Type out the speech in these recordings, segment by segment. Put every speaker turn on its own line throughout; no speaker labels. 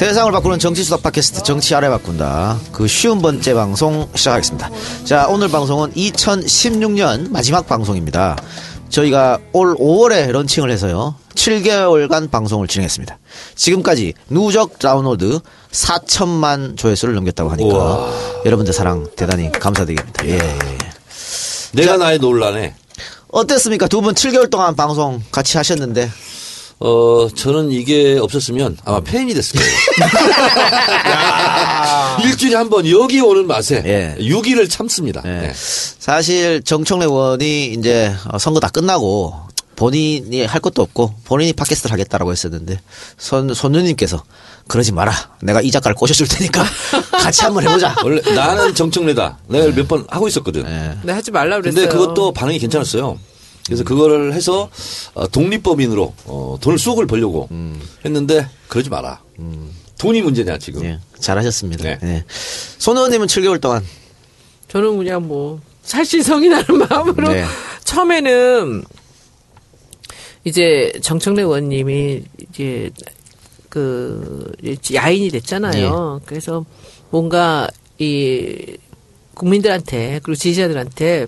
세상을 바꾸는 정치 수다 팟캐스트 정치 아래 바꾼다. 그 쉬운 번째 방송 시작하겠습니다. 자, 오늘 방송은 2016년 마지막 방송입니다. 저희가 올 5월에 런칭을 해서요. 7개월간 방송을 진행했습니다. 지금까지 누적 다운로드 4천만 조회수를 넘겼다고 하니까
우와.
여러분들 사랑 대단히 감사드립니다. 예. 예.
내가 나의 논란에
어땠습니까? 두 분 7개월 동안 방송 같이 하셨는데
어 저는 이게 없었으면 아마 폐인이 됐을 거예요. 일주일에 한 번 여기 오는 맛에
예.
6일을 참습니다.
예.
네.
사실 정청래 의원이 이제 어, 선거 다 끝나고 본인이 할 것도 없고 본인이 팟캐스트를 하겠다라고 했었는데 손 손누님께서 그러지 마라. 내가 이 작가를 꼬셔줄 테니까 같이 한번 해보자.
원래 나는 정청래다. 내가 몇 번 하고 있었거든.
예.
네, 하지 말라 그랬어요.
근데 그것도 반응이 괜찮았어요. 그래서 그거를 해서 어, 독립법인으로 어, 돈을 쑥을 벌려고 했는데 그러지 마라. 돈이 문제냐 지금.
예, 잘하셨습니다.
네.
예. 손 의원님은 7개월 동안
저는 그냥 뭐 살신성이 나는 마음으로
네.
처음에는 이제 정청래 의원님이 이제 그 야인이 됐잖아요. 그래서 뭔가 이 국민들한테 그리고 지지자들한테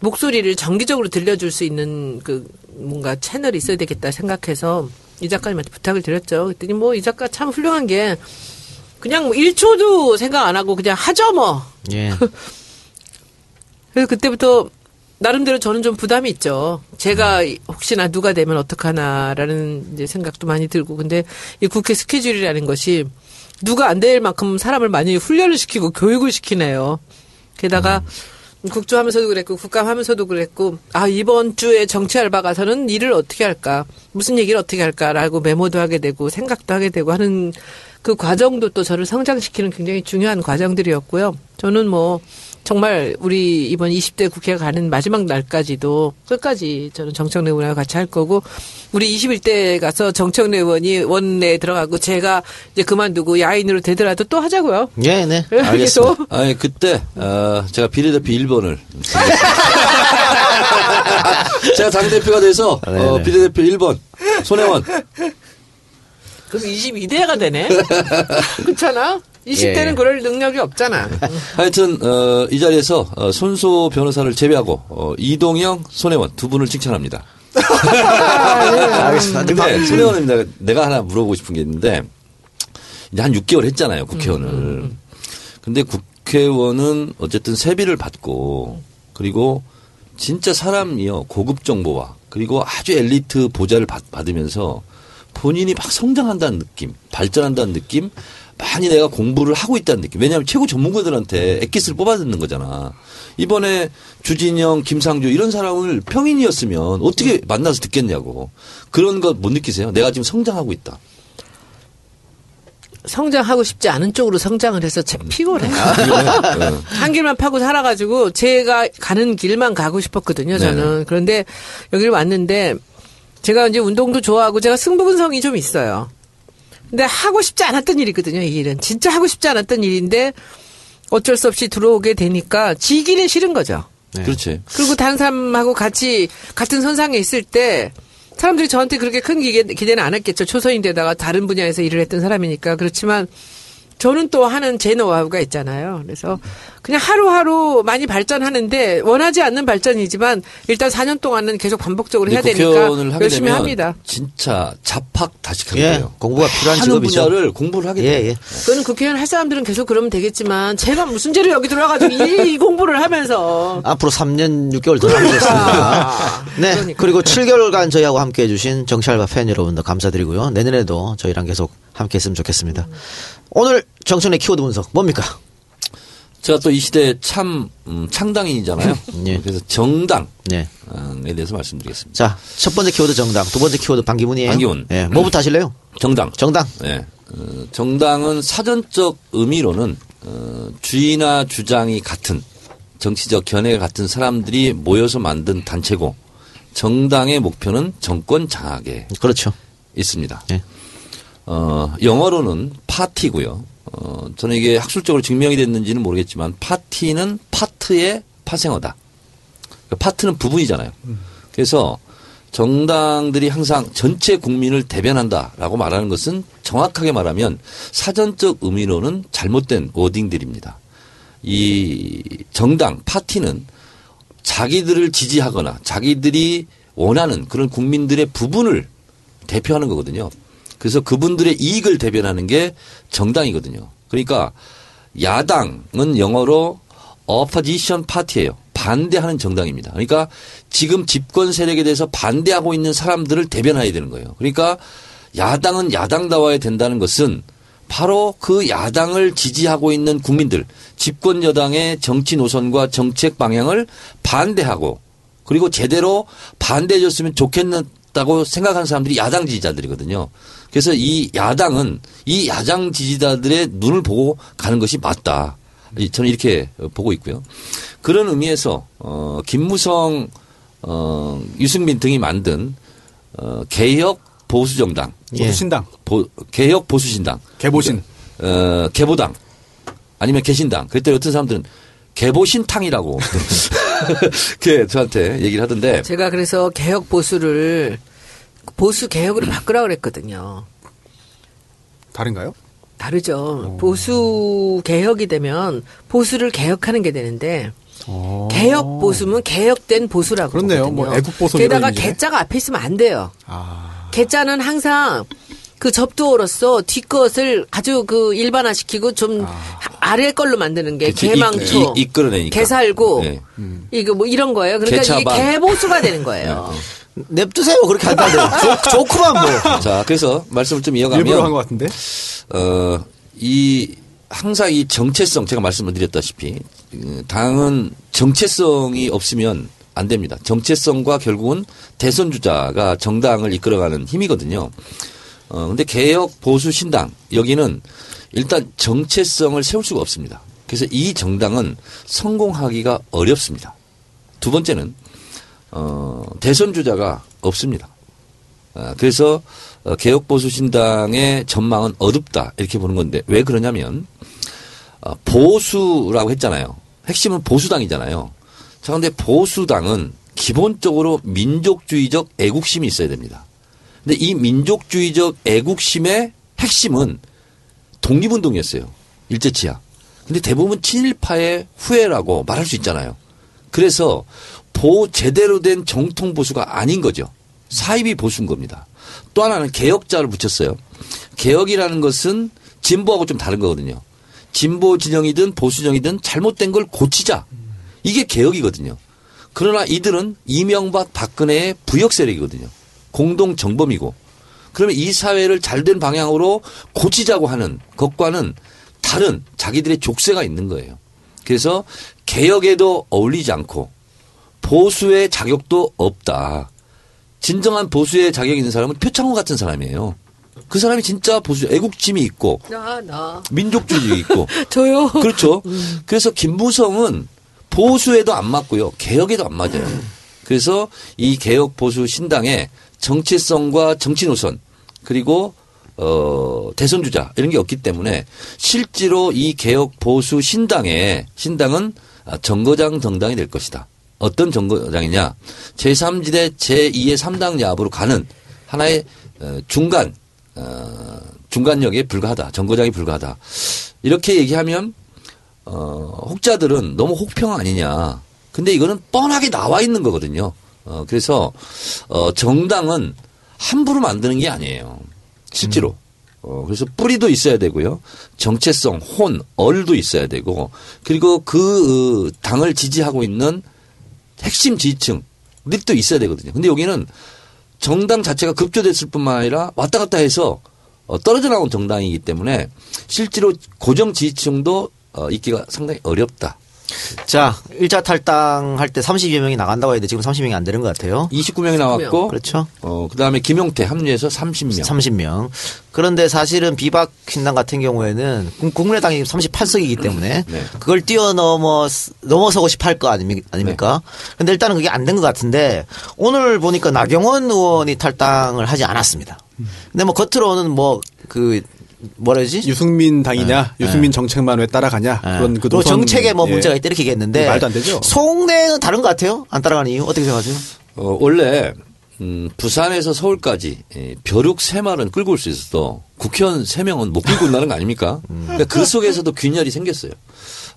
목소리를 정기적으로 들려줄 수 있는 그 뭔가 채널이 있어야 되겠다 생각해서 이 작가님한테 부탁을 드렸죠. 그랬더니 뭐 이 작가 참 훌륭한 게 그냥 뭐 1초도 생각 안 하고 그냥 하죠 뭐.
예.
그래서 그때부터 나름대로 저는 좀 부담이 있죠. 제가 혹시나 누가 되면 어떡하나라는 이제 생각도 많이 들고 근데 이 국회 스케줄이라는 것이 누가 안 될 만큼 사람을 많이 훈련을 시키고 교육을 시키네요. 게다가 국조하면서도 그랬고 국감하면서도 그랬고 아 이번 주에 정치 알바 가서는 일을 어떻게 할까 무슨 얘기를 어떻게 할까라고 메모도 하게 되고 생각도 하게 되고 하는 그 과정도 또 저를 성장시키는 굉장히 중요한 과정들이었고요. 저는 뭐 정말 우리 이번 20대 국회가 가는 마지막 날까지도 끝까지 저는 정청래 의원과 같이 할 거고 우리 21대 가서 정청래 의원이 원내에 들어가고 제가 이제 그만두고 야인으로 되더라도 또 하자고요.
예, 네.
또
알겠습니다.
아니 그때 어, 제가 비례대표 1번을 제가 당 대표가 돼서 어,
네네.
비례대표 1번 손혜원
그럼 22대가 되네. 그렇잖아. 20대는
예.
그럴 능력이 없잖아.
하여튼 어, 이 자리에서 어, 손소 변호사를 제외하고 어, 이동영 손혜원 두 분을 칭찬합니다.
알겠습니다.
근데 손혜원은 내가, 내가 하나 물어보고 싶은 게 있는데 이제 한 6개월 했잖아요 국회의원을. 근데 국회의원은 어쨌든 세비를 받고 그리고 진짜 사람이요 고급 정보와 그리고 아주 엘리트 보좌를 받, 받으면서 본인이 막 성장한다는 느낌, 발전한다는 느낌, 많이 내가 공부를 하고 있다는 느낌. 왜냐하면 최고 전문가들한테 엑기스를 뽑아 듣는 거잖아. 이번에 주진영, 김상조 이런 사람을 평인이었으면 어떻게 만나서 듣겠냐고. 그런 거못 느끼세요? 내가 지금 성장하고 있다.
성장하고 싶지 않은 쪽으로 성장을 해서 제 피곤해.
어.
한 길만 파고 살아가지고 제가 가는 길만 가고 싶었거든요, 저는.
네네.
그런데 여기를 왔는데 제가 이제 운동도 좋아하고 제가 승부근성이 좀 있어요. 근데 하고 싶지 않았던 일이거든요, 이 일은. 진짜 하고 싶지 않았던 일인데 어쩔 수 없이 들어오게 되니까 지기는 싫은 거죠.
네.
그렇지.
그리고 다른 사람하고 같이 같은 선상에 있을 때 사람들이 저한테 그렇게 큰 기대, 기대는 안 했겠죠. 초선인데다가 다른 분야에서 일을 했던 사람이니까. 그렇지만 저는 또 하는 제 노하우가 있잖아요. 그래서 그냥 하루하루 많이 발전하는데 원하지 않는 발전이지만 일단 4년 동안은 계속 반복적으로 해야 되니까
국회의원을 하게
열심히
되면
합니다.
진짜 잡학 다식한
예,
거예요.
공부가 필요한
하는
직업이죠.
분야를 공부를 하게
예,
돼요.
예.
그거는 국회의원 할 사람들은 계속 그러면 되겠지만 제가 무슨 죄로 여기 들어와가지고 이, 이 공부를 하면서
앞으로 3년 6개월 더 남으셨습니다. 네.
그러니까.
그리고 7개월간 저희하고 함께 해 주신 정치알바 팬 여러분들 감사드리고요. 내년에도 저희랑 계속 함께 했으면 좋겠습니다. 오늘 정청래 키워드 분석 뭡니까?
제가 또 이 시대의 참 음, 창당인이잖아요.
예.
그래서 정당에
네.
대해서 말씀드리겠습니다.
자, 첫 번째 키워드 정당, 두 번째 키워드 반기문이에요.
반기문.
예. 뭐부터 하실래요?
정당.
정당.
예. 어, 정당은 사전적 의미로는 어, 주의나 주장이 같은 정치적 견해가 같은 사람들이 모여서 만든 단체고 정당의 목표는 정권 장악에
그렇죠.
있습니다.
예.
어, 영어로는 파티고요. 어, 저는 이게 학술적으로 증명이 됐는지는 모르겠지만 파티는 파트의 파생어다. 그러니까 파트는 부분이잖아요. 그래서 정당들이 항상 전체 국민을 대변한다라고 말하는 것은 정확하게 말하면 사전적 의미로는 잘못된 워딩들입니다. 이 정당 파티는 자기들을 지지하거나 자기들이 원하는 그런 국민들의 부분을 대표하는 거거든요. 그래서 그분들의 이익을 대변하는 게 정당이거든요. 그러니까 야당은 영어로 opposition party예요. 반대하는 정당입니다. 그러니까 지금 집권 세력에 대해서 반대하고 있는 사람들을 대변해야 되는 거예요. 그러니까 야당은 야당다워야 된다는 것은 바로 그 야당을 지지하고 있는 국민들, 집권 여당의 정치 노선과 정책 방향을 반대하고 그리고 제대로 반대해 줬으면 좋겠 다고 생각하는 사람들이 야당 지지자들이거든요. 그래서 이 야당은 이 야당 지지자들의 눈을 보고 가는 것이 맞다. 저는 이렇게 보고 있고요. 그런 의미에서 어 김무성 어 유승민 등이 만든 어 개혁 보수 정당
예.
보수신당,
보, 개혁 보수신당
개보신.
어 개보당 아니면 개신당 그때 어떤 사람들은 개보신탕이라고 그렇게 저한테 얘기를 하던데
제가 그래서 개혁 보수를 보수 개혁으로 바꾸라 그랬거든요.
다른가요?
다르죠. 보수 개혁이 되면 보수를 개혁하는 게 되는데 개혁 보수면 개혁된 보수라고
그렇네요. 뭐 애국 보수
게다가. 개자가 앞에 있으면 안 돼요.
아,
개자는 항상 그 접두어로서 뒷것을 아주 그 일반화시키고 좀 아 래 걸로 만드는 게
그치,
개망초,
이- 이- 이끌어내니까.
개살구,
네.
이거 뭐 이런 거예요. 그러니까 이게
개차반.
개보수가 되는 거예요.
냅두세요. 그렇게. 좋- 좋구만 뭐.
자 그래서 말씀을 좀
일부러 한
이어가면
것 같은데.
어, 이 항상 이 정체성 제가 말씀을 드렸다시피 어, 당은 정체성이 없으면 안 됩니다. 정체성과 결국은 대선 주자가 정당을 이끌어가는 힘이거든요. 어, 근데 개혁 보수 신당 여기는 일단 정체성을 세울 수가 없습니다. 그래서 이 정당은 성공하기가 어렵습니다. 두 번째는 어, 대선 주자가 없습니다. 아, 그래서 어, 개혁 보수 신당의 전망은 어둡다 이렇게 보는 건데 왜 그러냐면 어, 보수라고 했잖아요. 핵심은 보수당이잖아요. 자, 근데 보수당은 기본적으로 민족주의적 애국심이 있어야 됩니다. 근데 이 민족주의적 애국심의 핵심은 독립운동이었어요. 일제치하. 근데 대부분 친일파의 후예라고 말할 수 있잖아요. 그래서 보 제대로 된 정통 보수가 아닌 거죠. 사입이 보수인 겁니다. 또 하나는 개혁자를 붙였어요. 개혁이라는 것은 진보하고 좀 다른 거거든요. 진보 진영이든 보수 진영이든 잘못된 걸 고치자. 이게 개혁이거든요. 그러나 이들은 이명박 박근혜의 부역 세력이거든요. 공동 정범이고. 그러면 이 사회를 잘된 방향으로 고치자고 하는 것과는 다른 자기들의 족쇄가 있는 거예요. 그래서 개혁에도 어울리지 않고 보수의 자격도 없다. 진정한 보수의 자격이 있는 사람은 표창원 같은 사람이에요. 그 사람이 진짜 보수, 애국심이 있고
나, 나.
민족주의 있고
저요.
그렇죠. 그래서 김무성은 보수에도 안 맞고요. 개혁에도 안 맞아요. 그래서 이 개혁 보수 신당의 정체성과 정치 노선 그리고 어 대선 주자 이런 게 없기 때문에 실제로 이 개혁 보수 신당의 신당은 아, 정거장 정당이 될 것이다. 어떤 정거장이냐? 제3지대 제2의 3당 야합으로 가는 하나의 어, 중간 어, 중간역에 불과하다. 정거장이 불과하다. 이렇게 얘기하면 어, 혹자들은 너무 혹평 아니냐. 근데 이거는 뻔하게 나와 있는 거거든요. 어, 그래서 어, 정당은 함부로 만드는 게 아니에요. 실제로. 어, 그래서 뿌리도 있어야 되고요. 정체성, 혼, 얼도 있어야 되고 그리고 그 어, 당을 지지하고 있는 핵심 지지층들이 또 있어야 되거든요. 근데 여기는 정당 자체가 급조됐을 뿐만 아니라 왔다 갔다 해서 어, 떨어져 나온 정당이기 때문에 실제로 고정 지지층도 어, 있기가 상당히 어렵다.
자, 1차 탈당 할 때 30여 명이 나간다고 했는데 지금 30명이 안 되는 것 같아요.
29명이 나왔고
그렇죠.
어, 그 다음에 김용태 합류해서 30명.
30명. 그런데 사실은 비박 신당 같은 경우에는 국- 국민의당이 38석이기 때문에
네.
그걸 뛰어넘어 넘어서고 싶어 할 거 아닙니까? 근데 일단은 그게 안 된 것 같은데 오늘 보니까 나경원 의원이 탈당을 하지 않았습니다. 근데 뭐 겉으로는 뭐그 뭐라 그러지?
유승민 당이냐, 유승민 정책만 왜 따라가냐
예.
그런
그또
노선,
정책에 뭐
예.
문제가 있다 이렇게 얘기했는데
말도 안 되죠.
속내는 다른 것 같아요. 안 따라가는 이유 어떻게 생각하세요?
어, 원래 음, 부산에서 서울까지 예, 벼룩 세 마리는 끌고 올 수 있어도 국회의원 세 명은 못 끌고 온다는 거 아닙니까? 그러니까 그 속에서도 균열이 생겼어요.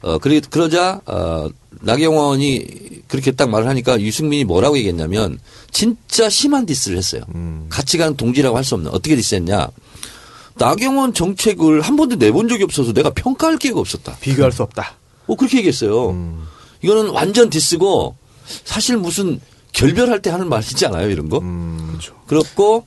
어, 그리, 그러자, 어, 나경원이 그렇게 딱 말을 하니까 유승민이 뭐라고 얘기했냐면 진짜 심한 디스를 했어요. 같이 가는 동지라고 할 수 없는 어떻게 디스했냐. 나경원 정책을 한 번도 내본 적이 없어서 내가 평가할 기회가 없었다.
비교할 수 없다.
뭐 그렇게 얘기했어요. 이거는 완전 디스고 사실 무슨 결별할 때 하는 말이지 않아요 이런 거.
그렇죠.
그렇고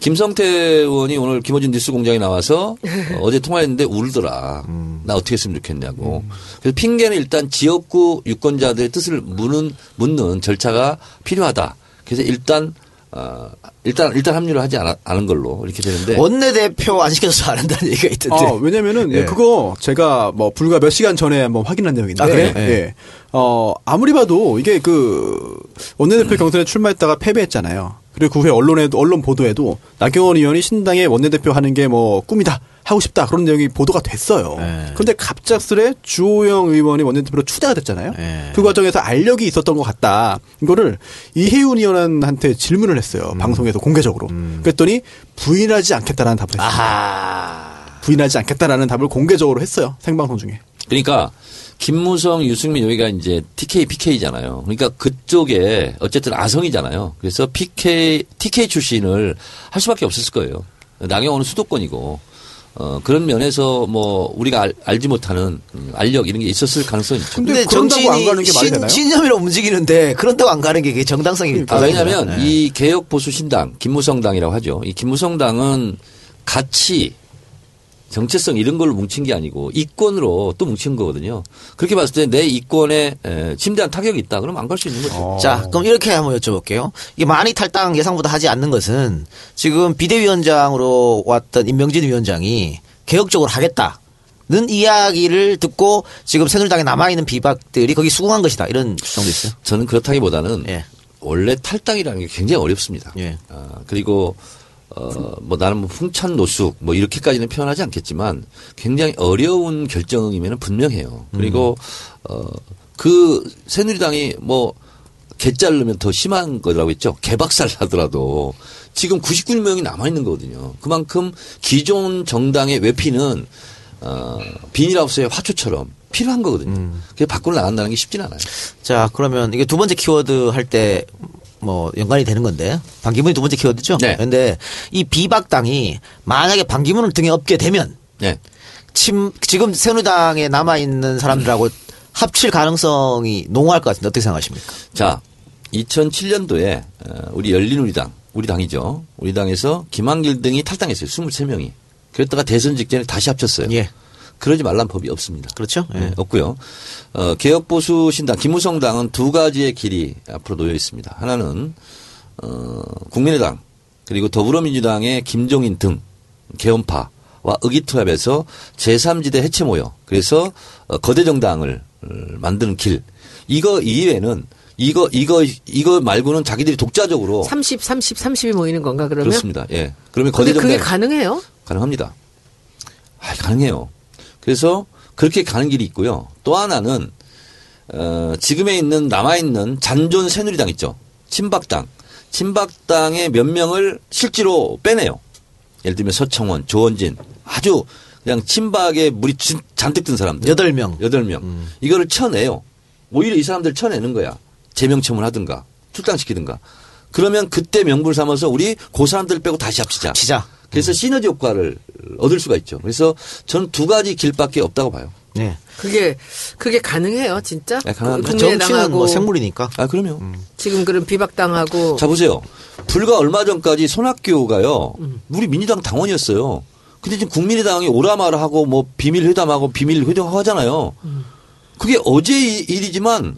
김성태 의원이 오늘 김어준 뉴스 공장에 나와서 어, 어제 통화했는데 울더라. 나 어떻게 했으면 좋겠냐고. 그래서 핑계는 일단 지역구 유권자들의 뜻을 묻는, 묻는 절차가 필요하다. 그래서 일단 어, 일단 일단 합류를 하지 않아, 않은 걸로 이렇게 되는데
원내 대표 안 시켜서 안 한다는 얘기가 있던데.
아, 왜냐면은 예,
예.
그거 제가 뭐 불과 몇 시간 전에 한번 확인한 내용인데.
아, 그래요?
예.
예.
어, 아무리 봐도 이게 그 원내 대표 경선에 출마했다가 패배했잖아요. 그리고 그 후에 언론에도 언론 보도에도 나경원 의원이 신당의 원내 대표 하는 게 뭐 꿈이다. 하고 싶다. 그런 내용이 보도가 됐어요.
예.
그런데 갑작스레 주호영 의원이 원내대표로 추대가 됐잖아요.
예.
그 과정에서 알력이 있었던 것 같다. 이거를 이혜훈 의원한테 질문을 했어요. 방송에서 공개적으로. 그랬더니 부인하지 않겠다라는 답을 했어요.
아하.
부인하지 않겠다라는 답을 공개적으로 했어요. 생방송 중에.
그러니까 김무성, 유승민 여기가 이제 TK, PK잖아요. 그러니까 그쪽에 어쨌든 아성이잖아요. 그래서 PK, TK 출신을 할 수밖에 없었을 거예요. 나경원은 수도권이고 어, 그런 면에서 뭐 우리가 알, 알지 못하는 음, 알력 이런 게 있었을 가능성이 있죠.
근데 그런다고 안 가는 게 말이 되나요?
신, 신념이로 움직이는데 그런다고 안 가는 게 그게 정당성이
아, 왜냐하면
네.
이 개혁 보수 신당 김무성당이라고 하죠. 이 김무성당은 가치 정체성 이런 걸로 뭉친 게 아니고 이권으로 또 뭉친 거거든요. 그렇게 봤을 때 내 이권에 에, 심대한 타격이 있다. 그러면 안갈 수 있는 거죠.
자, 그럼 이렇게 한번 여쭤볼게요. 이게 많이 탈당 예상보다 하지 않는 것은 지금 비대위원장으로 왔던 임명진 위원장이 개혁적으로 하겠다 는 이야기를 듣고 지금 새누리당에 남아있는 비박들이 거기 수긍한 것이다. 이런 주장도 있어요.
저는 그렇다기보다는
예.
원래 탈당이라는 게 굉장히 어렵습니다.
예.
아, 그리고 어, 뭐 나는 뭐 풍찬 노숙 뭐 이렇게까지는 표현하지 않겠지만 굉장히 어려운 결정이면 분명해요. 그리고 어, 그 새누리당이 뭐 개자르면 더 심한 거라고 했죠. 개박살 나더라도 지금 99명이 남아 있는 거거든요. 그만큼 기존 정당의 외피는 어, 비닐하우스의 화초처럼 필요한 거거든요. 그게 밖으로 나간다는 게 쉽진 않아요.
자, 그러면 이게 두 번째 키워드 할 때 뭐 연관이 되는 건데 반기문이 두 번째 키워드죠.
네.
그런데 이 비박당이 만약에 반기문을 등에 업게 되면
네.
침, 지금 새누리당에 남아 있는 사람들하고 합칠 가능성이 농후할 것 같은데 어떻게 생각하십니까?
자, 2007년도에 어, 우리 열린우리당, 우리 당이죠. 우리 당에서 김한길 등이 탈당했어요. 23명이. 그랬다가 대선 직전에 다시 합쳤어요.
예.
그러지 말란 법이 없습니다.
그렇죠. 예.
네, 없고요. 어, 개혁보수 신당 김무성 당은 두 가지의 길이 앞으로 놓여 있습니다. 하나는 어, 국민의당 그리고 더불어민주당의 김종인 등 개헌파와 의기투합해서 제3지대 해체 모여 그래서 어, 거대 정당을 어, 만드는 길 이거 이외에는 이거 이거 이거 말고는 자기들이 독자적으로
30, 30, 30이 모이는 건가 그러면?
그렇습니다. 예. 그러면 거대
근데 그게
정당
가능해요?
가능합니다. 아, 가능해요. 그래서 그렇게 가는 길이 있고요. 또 하나는 어, 지금에 있는 남아 있는 잔존 새누리당 있죠. 친박당. 친박당의 몇 명을 실제로 빼내요. 예를 들면 서청원, 조원진 아주 그냥 친박에 물이 진- 잔뜩 든 사람들.
여덟 명.
여덟 명. 이거를 쳐내요. 오히려 이 사람들 쳐내는 거야. 재명청을 하든가 출당시키든가. 그러면 그때 명분을 삼아서 우리 그 사람들 빼고 다시 합치자.
치자.
그래서 시너지 효과를 얻을 수가 있죠. 그래서 저는 두 가지 길밖에 없다고 봐요.
네.
그게 그게 가능해요, 진짜?
네, 가능합니다.
그
정치는 뭐 생물이니까.
아, 그럼요.
지금 그런 비박당하고
자, 보세요. 불과 얼마 전까지 손학규가요, 우리 민주당 당원이었어요. 근데 지금 국민의당이 오라마라 하고 뭐 비밀 회담하고 비밀 회동하고 하잖아요. 그게 어제 이- 일이지만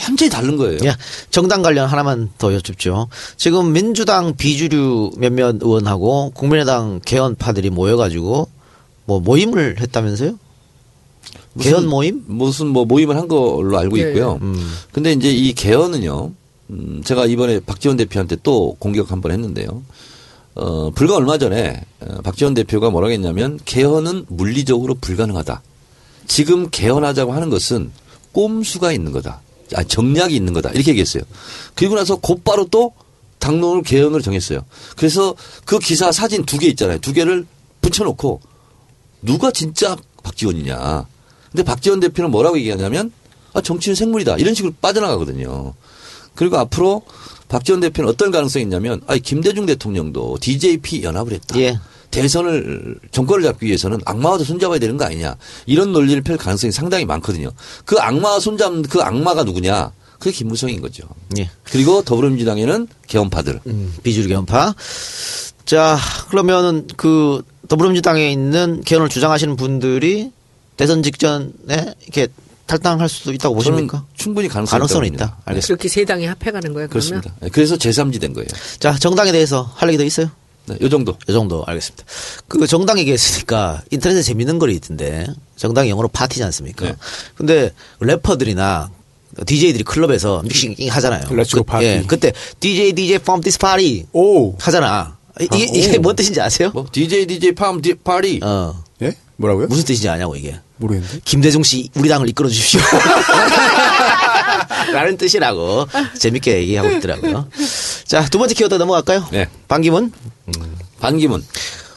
완전히 다른 거예요.
예. 정당 관련 하나만 더 여쭙죠. 지금 민주당 비주류 몇몇 의원하고 국민의당 개헌파들이 모여가지고 뭐 모임을 했다면서요?
무슨-
개헌 모임?
무슨 뭐 모임을 한 걸로 알고
예,
있고요. 근데 이제 이 개헌은요, 음, 제가 이번에 박지원 대표한테 또 공격 한 번 했는데요. 어, 불과 얼마 전에 어, 박지원 대표가 뭐라고 했냐면 개헌은 물리적으로 불가능하다. 지금 개헌하자고 하는 것은 꼼수가 있는 거다. 아, 정략이 있는 거다. 이렇게 얘기했어요. 그리고 나서 곧바로 또 당론을 개헌을 정했어요. 그래서 그 기사 사진 두 개 있잖아요. 두 개를 붙여놓고 누가 진짜 박지원이냐. 근데 박지원 대표는 뭐라고 얘기하냐면 아, 정치는 생물이다. 이런 식으로 빠져나가거든요. 그리고 앞으로 박지원 대표는 어떤 가능성이 있냐면 아, 김대중 대통령도 DJP 연합을 했다.
예.
대선을 정권을 잡기 위해서는 악마와도 손잡아야 되는 거 아니냐 이런 논리를 펼 가능성이 상당히 많거든요. 그 악마와 손잡는 그 악마가 누구냐? 그게 김무성인 거죠.
예.
그리고 더불어민주당에는 개헌파들.
음, 비주류 개헌파. 자, 그러면은 그 더불어민주당에 있는 개헌을 주장하시는 분들이 대선 직전에 이렇게 탈당할 수도 있다고 보십니까?
충분히 가능성이,
가능성은
있다. 봅니다.
알겠습니다.
그렇게 세 당이 합해가는 거예요. 그러면
그렇습니다. 네, 그래서 제3지 된 거예요.
자, 정당에 대해서 할 얘기 더 있어요?
네, 요 정도.
이 정도 알겠습니다. 그 정당 얘기했으니까 인터넷에 재밌는 글이 있던데 정당 영어로 파티지 않습니까?
네.
근데 래퍼들이나 DJ들이 클럽에서 믹싱 하잖아요. 그,
party.
예, 그때 DJ DJ from this party
오.
하잖아. 이- 이게, 이게 뭔 뜻인지 아세요?
뭐 DJ DJ 팜 디- 파리.
어
예? 뭐라고요?
무슨 뜻인지 아냐고 이게.
모르겠는데.
김대중 씨 우리 당을 이끌어 주십시오. 라는 뜻이라고 재밌게 얘기하고 있더라고요. 자, 두 번째 키워드 넘어갈까요?
네.
반기문.
반기문.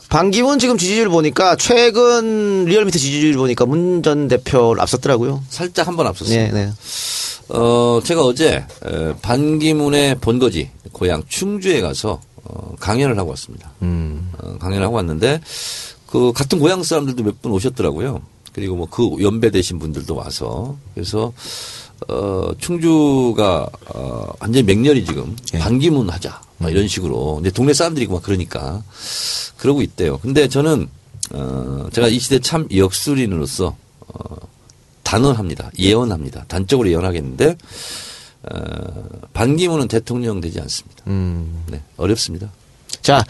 반기문 지금 지지율 보니까 최근 리얼미터 지지율 보니까 문 전 대표를 앞섰더라고요.
살짝 한 번 앞섰습니다.
네, 네.
어, 제가 어제 에, 반기문의 본거지 고향 충주에 가서 어, 강연을 하고 왔습니다.
음.
어, 강연을 하고 왔는데 그 같은 고향 사람들도 몇 분 오셨더라고요. 그리고 뭐 그 연배 되신 분들도 와서 그래서 어, 충주가 어, 완전히 맹렬히 지금
예.
반기문 하자 막 이런 식으로 근데 동네 사람들이 막 그러니까 그러고 있대요. 근데 저는 어, 제가 이 시대 참 역술인으로서 어, 단언합니다. 예언합니다. 단적으로 예언하겠는데 어, 반기문은 대통령 되지 않습니다.
음.
네, 어렵습니다.
자,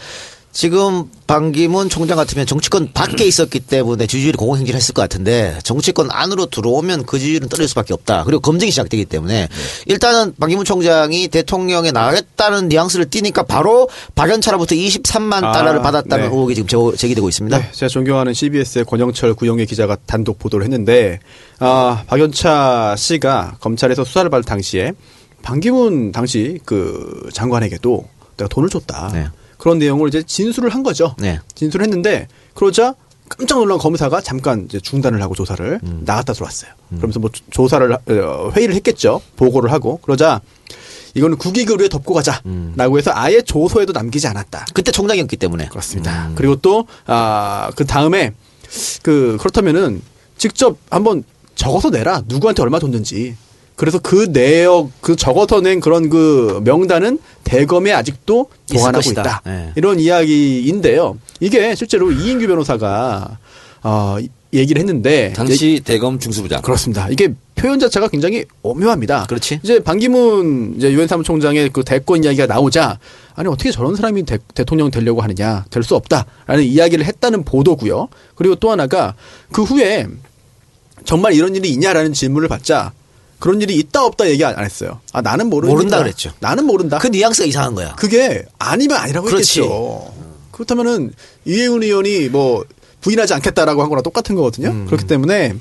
지금 반기문 총장 같으면 정치권 밖에 있었기 때문에 지지율이 공공행진을 했을 것 같은데 정치권 안으로 들어오면 그 지지율은 떨어질 수밖에 없다. 그리고 검증이 시작되기 때문에 일단은 반기문 총장이 대통령에 나가겠다는 뉘앙스를 띠니까 바로 박연차로부터 23만
아,
달러를 받았다는
네.
의혹이 지금 제기되고 있습니다.
네, 제가 존경하는 CBS의 권영철 구영애 기자가 단독 보도를 했는데, 아, 박연차 씨가 검찰에서 수사를 받을 당시에 반기문 당시 그 장관에게도 내가 돈을 줬다.
네.
그런 내용을 이제 진술을 한 거죠.
네.
진술을 했는데, 그러자 깜짝 놀란 검사가 잠깐 이제 중단을 하고 조사를 나갔다 들어왔어요. 그러면서 뭐 조- 조사를, 하- 어, 회의를 했겠죠. 보고를 하고. 그러자 이거는 국익을 덮고 가자라고 해서 아예 조서에도 남기지 않았다.
그때 총장이었기 때문에.
그렇습니다. 그리고 또, 아, 그 다음에, 그, 그렇다면은 직접 한번 적어서 내라. 누구한테 얼마 줬는지. 그래서 그 내역, 그 적어서 낸 그런 그 명단은 대검에 아직도 보관하고. 있다.
네.
이런 이야기인데요. 이게 실제로 이인규 변호사가, 어, 얘기를 했는데.
당시 대검 중수부장.
그렇습니다. 이게 표현 자체가 굉장히 오묘합니다.
그렇지.
이제 반기문 이제 유엔 사무총장의 그 대권 이야기가 나오자 아니 어떻게 저런 사람이 대, 통령 되려고 하느냐 될 수 없다라는 이야기를 했다는 보도고요. 그리고 또 하나가 그 후에 정말 이런 일이 있냐라는 질문을 받자 그런 일이 있다 없다 얘기 안 했어요. 아 나는 모르는
모른다. 그랬죠.
나는 모른다.
그 뉘앙스가 이상한 거야.
그게 아니면 아니라고
그렇지.
했겠죠. 그렇다면은 이혜훈 의원이 뭐 부인하지 않겠다라고 한 거랑 똑같은 거거든요.
음.
그렇기 때문에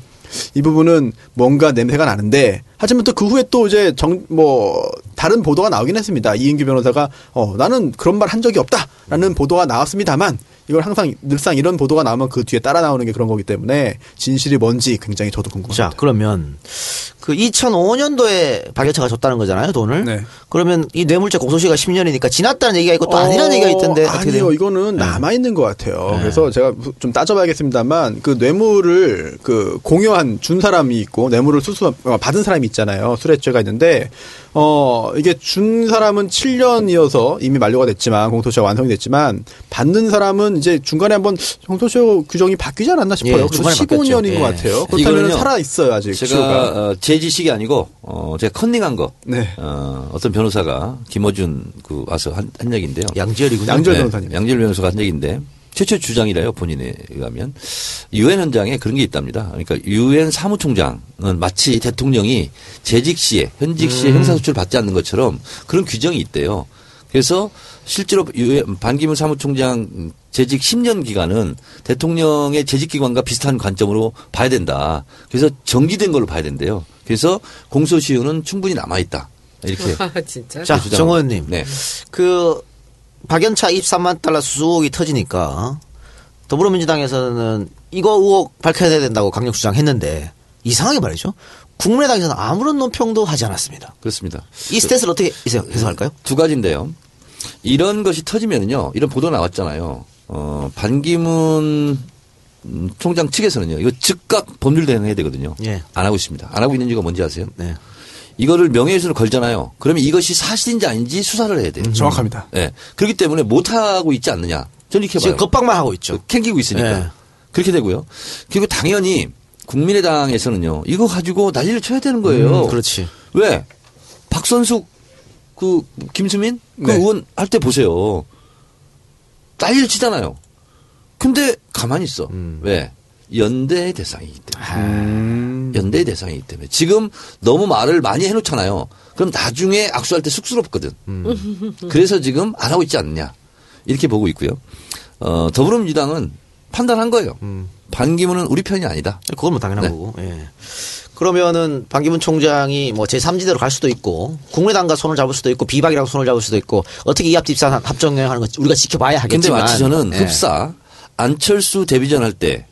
이 부분은 뭔가 냄새가 나는데 하지만 또 그 후에 또 이제 정 뭐 다른 보도가 나오긴 했습니다. 이인규 변호사가 어 나는 그런 말 한 적이 없다라는 보도가 나왔습니다만 이걸 항상 늘상 이런 보도가 나오면 그 뒤에 따라 나오는 게 그런 거기 때문에 진실이 뭔지 굉장히 저도 궁금합니다.
자, 그러면 그 2005년도에 박연차가 줬다는 거잖아요, 돈을.
네.
그러면 이 뇌물죄 공소시가 10년이니까 지났다는 얘기가 있고 또 아니라는 얘기가 있던데 어떻게
아니요,
돼요?
이거는
네.
남아 있는 것 같아요.
네.
그래서 제가 좀 따져봐야겠습니다만 그 뇌물을 그 공유한 준 사람이 있고 뇌물을 수수 어, 받은 사람이 있잖아요. 수뢰죄가 있는데 어 이게 준 사람은 7년이어서 이미 만료가 됐지만 공소시효가 완성이 됐지만 받는 사람은 이제 중간에 한번 공소시효 규정이 바뀌지 않았나 싶어요.
예,
그래서
중간에
15년인
바뀌었죠.
것
예.
같아요. 그렇다면 살아 있어요 아직.
제가. 어, 제 지식이 아니고 어, 제가 컨닝한 거.
네.
어, 어떤 변호사가 김어준 그 와서 한, 한 얘기인데요.
양지열이군요.
양지열
네,
변호사님.
양질 변호사가 한 얘기인데 최초 주장이래요 본인에 의하면 유엔 현장에 그런 게 있답니다. 그러니까 유엔 사무총장은 마치 대통령이 재직 시에 현직 시에 형사소출을 받지 않는 것처럼 그런 규정이 있대요. 그래서 실제로 유엔 반기문 사무총장 재직 10년 기간은 대통령의 재직 기간과 비슷한 관점으로 봐야 된다. 그래서 정지된 걸로 봐야 된대요. 그래서 공소시효는 충분히 남아 있다. 이렇게.
아, 진짜.
자,
주장하고.
정 의원님.
네.
그 박연차 23만 달러 수속이 터지니까 더불어민주당에서는 이거 의혹 밝혀야 된다고 강력 주장했는데 이상하게 말이죠. 국민의당에서는 아무런 논평도 하지 않았습니다.
그렇습니다.
이 스탠스를 어떻게 해석- 해석할까요?
두 가지인데요. 이런 것이 터지면은요, 이런 보도 나왔잖아요. 어, 반기문 음, 총장 측에서는요, 이거 즉각 법률 대응해야 되거든요.
예.
안 하고 있습니다. 안 하고 있는 이유가 뭔지 아세요?
네.
이거를 명예훼손을 걸잖아요. 그러면 이것이 사실인지 아닌지 수사를 해야 돼요.
음, 정확합니다.
예. 그렇기 때문에 못 하고 있지 않느냐. 저는 이렇게
지금
봐요.
겁박만 하고 있죠.
캥기고 있으니까.
네.
그렇게 되고요. 그리고 당연히 국민의당에서는요, 이거 가지고 난리를 쳐야 되는 거예요.
음, 그렇지.
왜? 박선숙 그 김수민 그
네.
의원 할 때 보세요. 난리를 치잖아요. 근데 가만히 있어.
음.
왜? 연대의 대상이기 때문에.
음.
연대의 대상이기 때문에. 지금 너무 말을 많이 해놓잖아요. 그럼 나중에 악수할 때 쑥스럽거든.
음.
그래서 지금 안 하고 있지 않느냐. 이렇게 보고 있고요. 어, 더불어민주당은 판단한 거예요.
음.
반기문은 우리 편이 아니다.
그건 뭐 당연한
네.
거고. 예. 그러면은 반기문 총장이 뭐 제3지대로 갈 수도 있고 국민의당과 손을 잡을 수도 있고 비박이랑 손을 잡을 수도 있고 어떻게 이합 집산 합정하는 건 우리가 지켜봐야
근데
하겠지만.
마치 저는
예.
흡사 안철수 데뷔전 할 때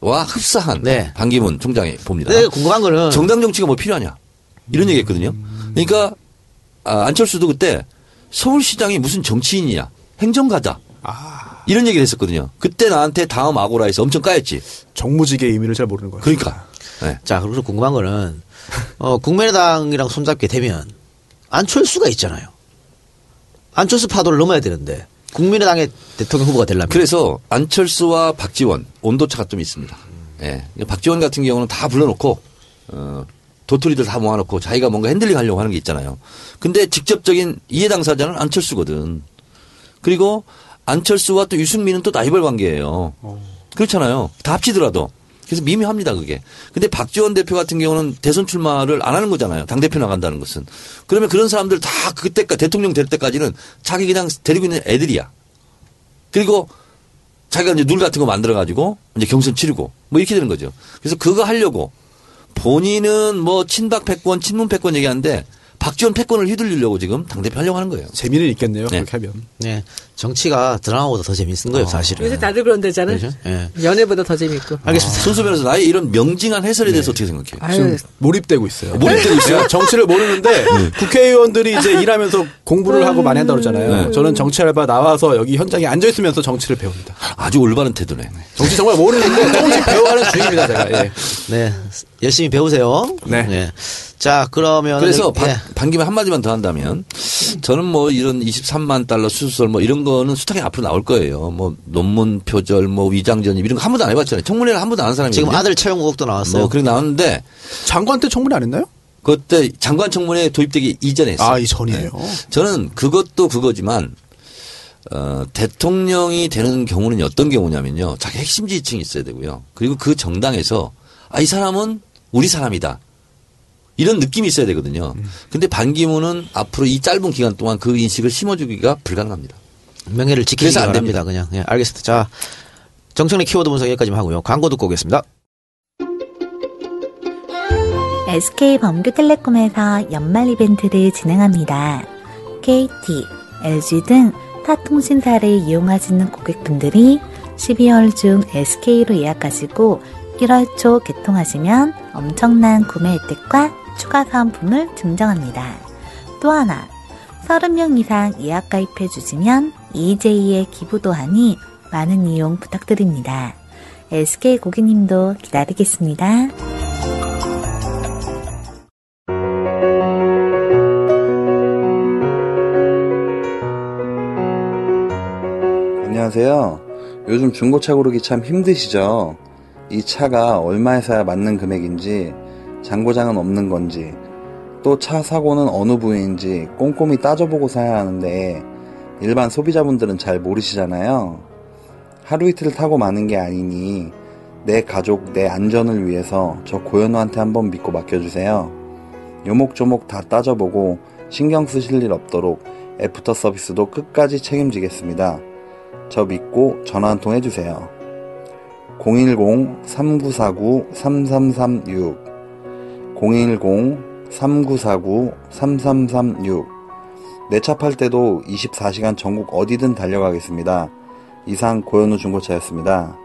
와 흡사한
네.
반기문 총장이 봅니다.
네, 궁금한 거는
정당 정치가 뭐 필요하냐 이런 얘기했거든요. 그러니까 아, 안철수도 그때 서울시장이 무슨 정치인이냐 행정가다
아.
이런 얘기를 했었거든요. 그때 나한테 다음 아고라에서 엄청 까였지.
정무직의 의미를 잘 모르는 거예요.
그러니까 네.
자, 그래서 궁금한 거는 어, 국민의당이랑 손잡게 되면 안철수가 있잖아요. 안철수 파도를 넘어야 되는데 국민의당의 대통령 후보가 되려면
그래서 안철수와 박지원 온도차가 좀 있습니다. 예. 박지원 같은 경우는 다 불러놓고 어, 도토리들 다 모아놓고 자기가 뭔가 핸들링 하려고 하는 게 있잖아요. 근데 직접적인 이해 당사자는 안철수거든. 그리고 안철수와 또 유승민은 또 라이벌 관계예요. 그렇잖아요. 다 합치더라도. 그래서 미묘합니다, 그게. 근데 박지원 대표 같은 경우는 대선 출마를 안 하는 거잖아요. 당 대표 나간다는 것은. 그러면 그런 사람들 다 그때까지, 대통령 될 때까지는 자기 그냥 데리고 있는 애들이야. 그리고 자기가 이제 룰 같은 거 만들어 가지고 이제 경선 치르고 뭐 이렇게 되는 거죠. 그래서 그거 하려고 본인은 뭐 친박 패권, 친문 패권 얘기하는데 박지원 패권을 휘둘리려고 지금 당대표 하려고 하는 거예요.
재미는 있겠네요.
네.
그렇게 하면.
네, 정치가 드라마보다 더 재밌는 거예요, 사실은.
요새 다들 그런데잖아요.
그렇죠? 예.
연애보다 더 재밌고.
알겠습니다.
손수 변호사 나의 이런 명징한 해설에 대해서 어떻게 생각해요?
아유,
지금 몰입되고 있어요.
몰입되고 있어요?
정치를 모르는데 국회의원들이 이제 일하면서 공부를 하고 많이 한다고 그러잖아요.
네.
저는 정치 알바 나와서 여기 현장에 앉아 있으면서 정치를 배웁니다.
아주 올바른 태도네.
정치 정말 모르는데 조금씩 배워가는 중입니다, 제가. 예.
네, 열심히 배우세요.
네.
자, 그러면
그래서 반,
예.
반 김에 한마디만 더 한다면 저는 뭐 이런 23만 달러 수수설 뭐 이런 거는 수탁에 앞으로 나올 거예요. 뭐 논문 표절 뭐 위장 전입 이런 거 한 번도 안 해봤잖아요. 청문회를 한 번도 안 한 사람이
지금 아들 채용 의혹도 나왔어요.
뭐 그렇게 나왔는데
장관 때 청문회 안 했나요?
그때 장관 청문회 도입되기 이전에 했어요.
아, 이 전이에요.
저는 그것도 그거지만 어, 대통령이 되는 경우는 어떤 경우냐면요. 자기 핵심 지지층이 있어야 되고요. 그리고 그 정당에서 아, 이 사람은 우리 사람이다. 이런 느낌이 있어야 되거든요. 근데 반기문은 앞으로 이 짧은 기간 동안 그 인식을 심어주기가 불가능합니다.
명예를 지키기
그래서 안
바랍니다. 그냥. 예, 알겠습니다. 자, 정청래 키워드 분석 여기까지만 하고요. 광고 듣고 오겠습니다.
SK 범규텔레콤에서 연말 이벤트를 진행합니다. KT, LG 등 타 통신사를 이용하시는 고객분들이 12월 중 SK로 예약하시고 1월 초 개통하시면 엄청난 구매 혜택과 추가 사은품을 증정합니다. 또 하나, 30명 이상 예약 가입해 주시면 EJ에 기부도 하니 많은 이용 부탁드립니다. SK 고객님도 기다리겠습니다.
안녕하세요. 요즘 중고차 고르기 참 힘드시죠? 이 차가 얼마에 사야 맞는 금액인지, 장고장은 없는 건지, 또 차 사고는 어느 부위인지 꼼꼼히 따져보고 사야 하는데, 일반 소비자분들은 잘 모르시잖아요. 하루 이틀 타고 마는 게 아니니, 내 가족, 내 안전을 위해서 저 고현우한테 한번 믿고 맡겨주세요. 요목조목 다 따져보고 신경 쓰실 일 없도록 애프터 서비스도 끝까지 책임지겠습니다. 저 믿고 전화 한 통 해주세요. 010-3949-3336 010 3949-3336 내 차 팔 때도 24시간 전국 어디든 달려가겠습니다. 이상 고현우 중고차였습니다.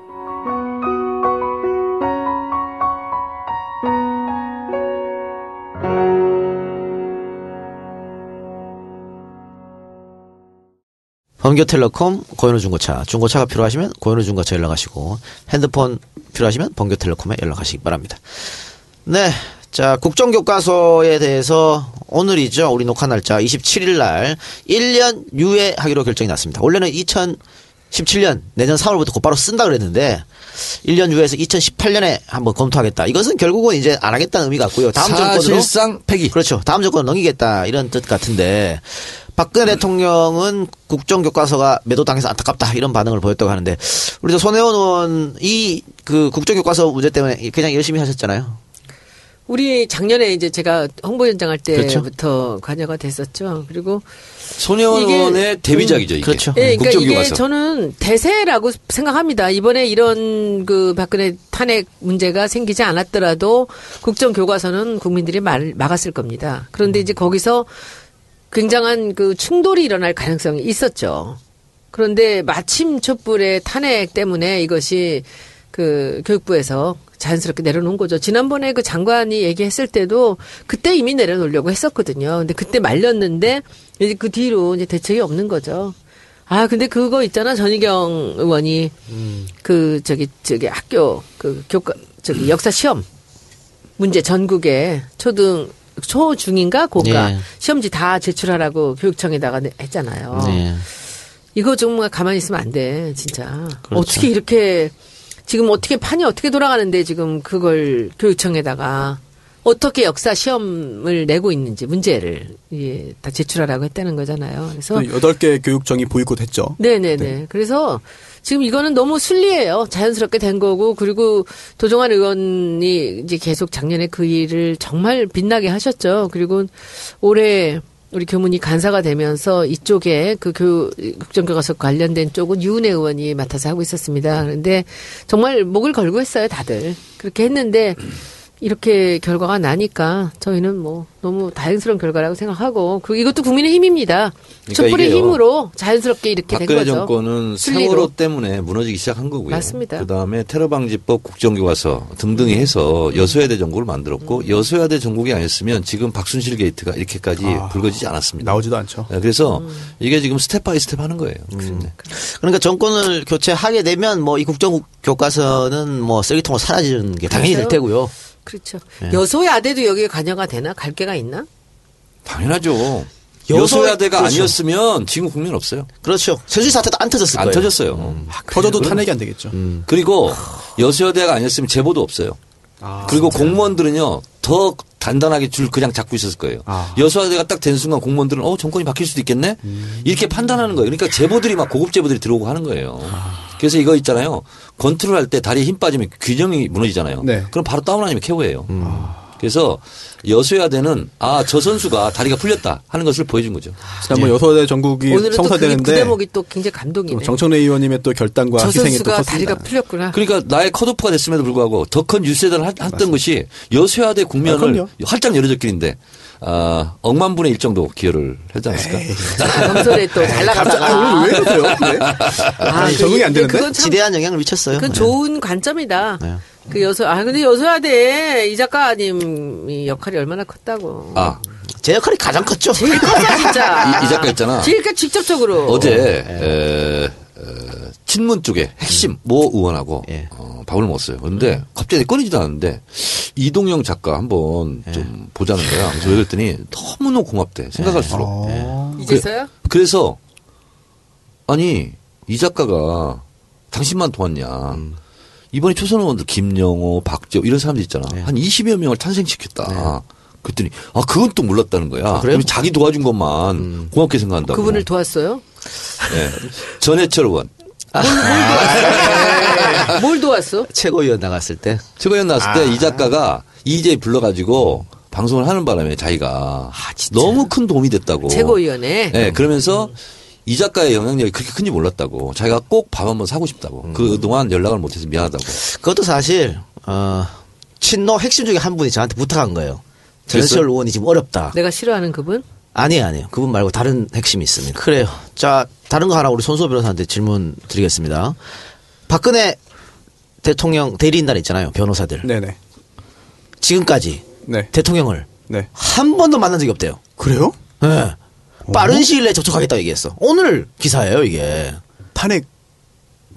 번교텔레콤 고현우 중고차 중고차가 필요하시면 고현우 중고차 연락하시고 핸드폰 필요하시면 번교텔레콤에 연락하시기 바랍니다. 네. 자, 국정교과서에 대해서 오늘이죠. 우리 녹화 날짜 27일 날 1년 유예하기로 결정이 났습니다. 원래는 2017년 내년 3월부터 곧바로 쓴다 그랬는데 1년 유예해서 2018년에 한번 검토하겠다. 이것은 결국은 이제 안 하겠다는 의미 같고요. 다음 정권으로
사실상 폐기.
그렇죠. 다음 정권 넘기겠다 이런 뜻 같은데 박근혜 대통령은 국정교과서가 매도당해서 안타깝다 이런 반응을 보였다고 하는데 우리 손혜원 의원 이 그 국정교과서 문제 때문에 그냥 열심히 하셨잖아요.
우리 작년에 이제 제가 홍보위원장 할
그렇죠.
때부터 관여가 됐었죠. 그리고 이게-
의원의 데뷔작이죠, 이게.
그렇죠.
예, 그러니까 이게
국정교과서.
저는 대세라고 생각합니다. 이번에 이런 그 박근혜 탄핵 문제가 생기지 않았더라도 국정 교과서는 국민들이 말, 막았을 겁니다. 그런데 이제 거기서 굉장한 그 충돌이 일어날 가능성이 있었죠. 그런데 마침 촛불의 탄핵 때문에 이것이 그 교육부에서 자연스럽게 내려놓은 거죠. 지난번에 그 장관이 얘기했을 때도 그때 이미 내려놓으려고 했었거든요. 근데 그때 말렸는데 이제 그 뒤로 이제 대책이 없는 거죠. 아, 근데 그거 있잖아. 전희경 의원이 그 저기 저기 학교 그 교과 저기 역사 시험 문제 전국에 초등 초중인가 고가
예.
시험지 다 제출하라고 교육청에다가 내- 했잖아요.
네.
이거 정말 가만히 있으면 안 돼, 진짜.
그렇죠.
어떻게 이렇게, 지금 어떻게 판이 어떻게 돌아가는데 지금 그걸 교육청에다가 어떻게 역사 시험을 내고 있는지 문제를 예, 다 제출하라고 했다는 거잖아요. 그래서
여덟 개 교육청이 보이콧했죠.
네네네. 그래서 지금 이거는 너무 순리예요. 자연스럽게 된 거고 그리고 도종환 의원이 이제 계속 작년에 그 일을 정말 빛나게 하셨죠. 그리고 올해 우리 교문이 간사가 되면서 이쪽에 그 교, 국정교과서 관련된 쪽은 유은혜 의원이 맡아서 하고 있었습니다. 그런데 정말 목을 걸고 했어요, 다들. 그렇게 했는데 이렇게 결과가 나니까 저희는 뭐 너무 다행스러운 결과라고 생각하고 그 이것도 국민의 힘입니다.
그러니까
촛불의. 힘으로 자연스럽게 이렇게 된
박근혜
거죠.
정권은
순리로.
세월호 때문에 무너지기 시작한 거고요.
맞습니다.
그다음에 테러방지법, 국정교과서 등등이 해서 여소야대 정국을 만들었고
음.
여소야대 정국이 아니었으면 지금 박순실 게이트가 이렇게까지
아,
불거지지 않았습니다.
나오지도 않죠.
네, 그래서
음.
이게 지금 step by step 하는 거예요. 네.
그러니까 정권을 교체하게 되면 뭐 이 국정교과서는 뭐 쓰레기통으로 사라지는 게 당연히 될
그렇죠.
테고요.
그렇죠.
네.
여소야대도 여기에 관여가 되나? 관계가 있나?
당연하죠.
여소-
여소야대가
그렇죠.
아니었으면 지금 국민 없어요.
그렇죠. 세수리 사태도 안 터졌을
안
거예요.
터졌어요.
터져도 탄핵이 안 되겠죠.
그리고 여소야대가 아니었으면 제보도 없어요.
아,
그리고 공무원들은요 더 단단하게 줄 그냥 잡고 있었을 거예요.
아.
여소야대가 딱 된 순간 공무원들은 어 정권이 바뀔 수도 있겠네 이렇게 판단하는 거예요. 그러니까 제보들이 막 고급 제보들이 들어오고 하는 거예요. 그래서 이거 있잖아요. 건투를 할 때 다리에 힘 빠지면 균형이 무너지잖아요.
네.
그럼 바로 다운 아니면 KO예요. 그래서 여소야대는 아 저 선수가 다리가 풀렸다 하는 것을 보여준 거죠.
지난번 여소대 전국이
오늘은 또 그, 그
성사되는데
대목이 또 굉장히 감동이네.
또 정청래 의원님의 또 결단과
저
희생이 또
선수가
컸습니다.
다리가 풀렸구나.
그러니까 나의 컷오프가 됐음에도 불구하고 더 큰 뉴스에다를 했던 것이 여소야대
아,
국면을
그럼요.
활짝 열어줬길인데 아, 억만 분의 일 정도 기여를 하지 않았을까?
검설에 또 잘.
오늘 왜 이러세요? 네.
아, 그-
적응이 안 되는데?
그건 참
지대한 영향을 미쳤어요.
그건
네.
좋은 관점이다.
네.
그 여소, 아, 근데 여소야대 이 작가님이 역할이 얼마나 컸다고.
아,
제 역할이 가장 컸죠.
제일 컸어, 진짜.
이, 이 작가 있잖아.
제일 그 직접적으로.
어제
네.
에, 에, 친문 쪽에 핵심 모 의원하고
예.
어, 밥을 먹었어요. 그런데 갑자기 꺼내지도 않는데 이동영 작가 한번
예.
좀 보자는 거야. 그래서 왜 그랬더니 너무너무 고맙대. 생각할수록.
어.
이제서요?
그래서 아니 이 작가가 당신만 도왔냐. 이번에 초선 의원들 김영호, 박지호 이런 사람들 있잖아.
네.
한 20여 명을 탄생시켰다. 그랬더니 아 그건 또 몰랐다는 거야.
아, 그래요?
그럼 자기 도와준 것만 고맙게 생각한다고.
그분을 도왔어요?
네. 전해철 의원.
뭘 도왔어?
최고위원 나갔을 때.
최고위원 나왔을 때 이 작가가 이제 불러가지고 방송을 하는 바람에 자기가 너무 큰 도움이 됐다고.
최고위원회.
네, 그러면서 이 작가의 영향력이 그렇게 큰지 몰랐다고. 자기가 꼭 밥 한번 사고 싶다고. 그동안 연락을 못해서 미안하다고.
그것도 사실 어 친노 핵심 중에 한 분이 저한테 부탁한 거예요. 전해철 의원이 지금 어렵다.
내가 싫어하는 그분?
아니에요, 아니에요. 그분 말고 다른 핵심이 있습니다. 그래요. 자, 다른 거 하나 우리 손수호 변호사한테 질문 드리겠습니다. 박근혜 대통령 대리인단 있잖아요. 변호사들.
네네.
지금까지
네.
대통령을
네.
한 번도 만난 적이 없대요.
그래요?
예. 빠른 시일 내에 접촉하겠다고 얘기했어. 오늘 기사예요, 이게.
탄핵.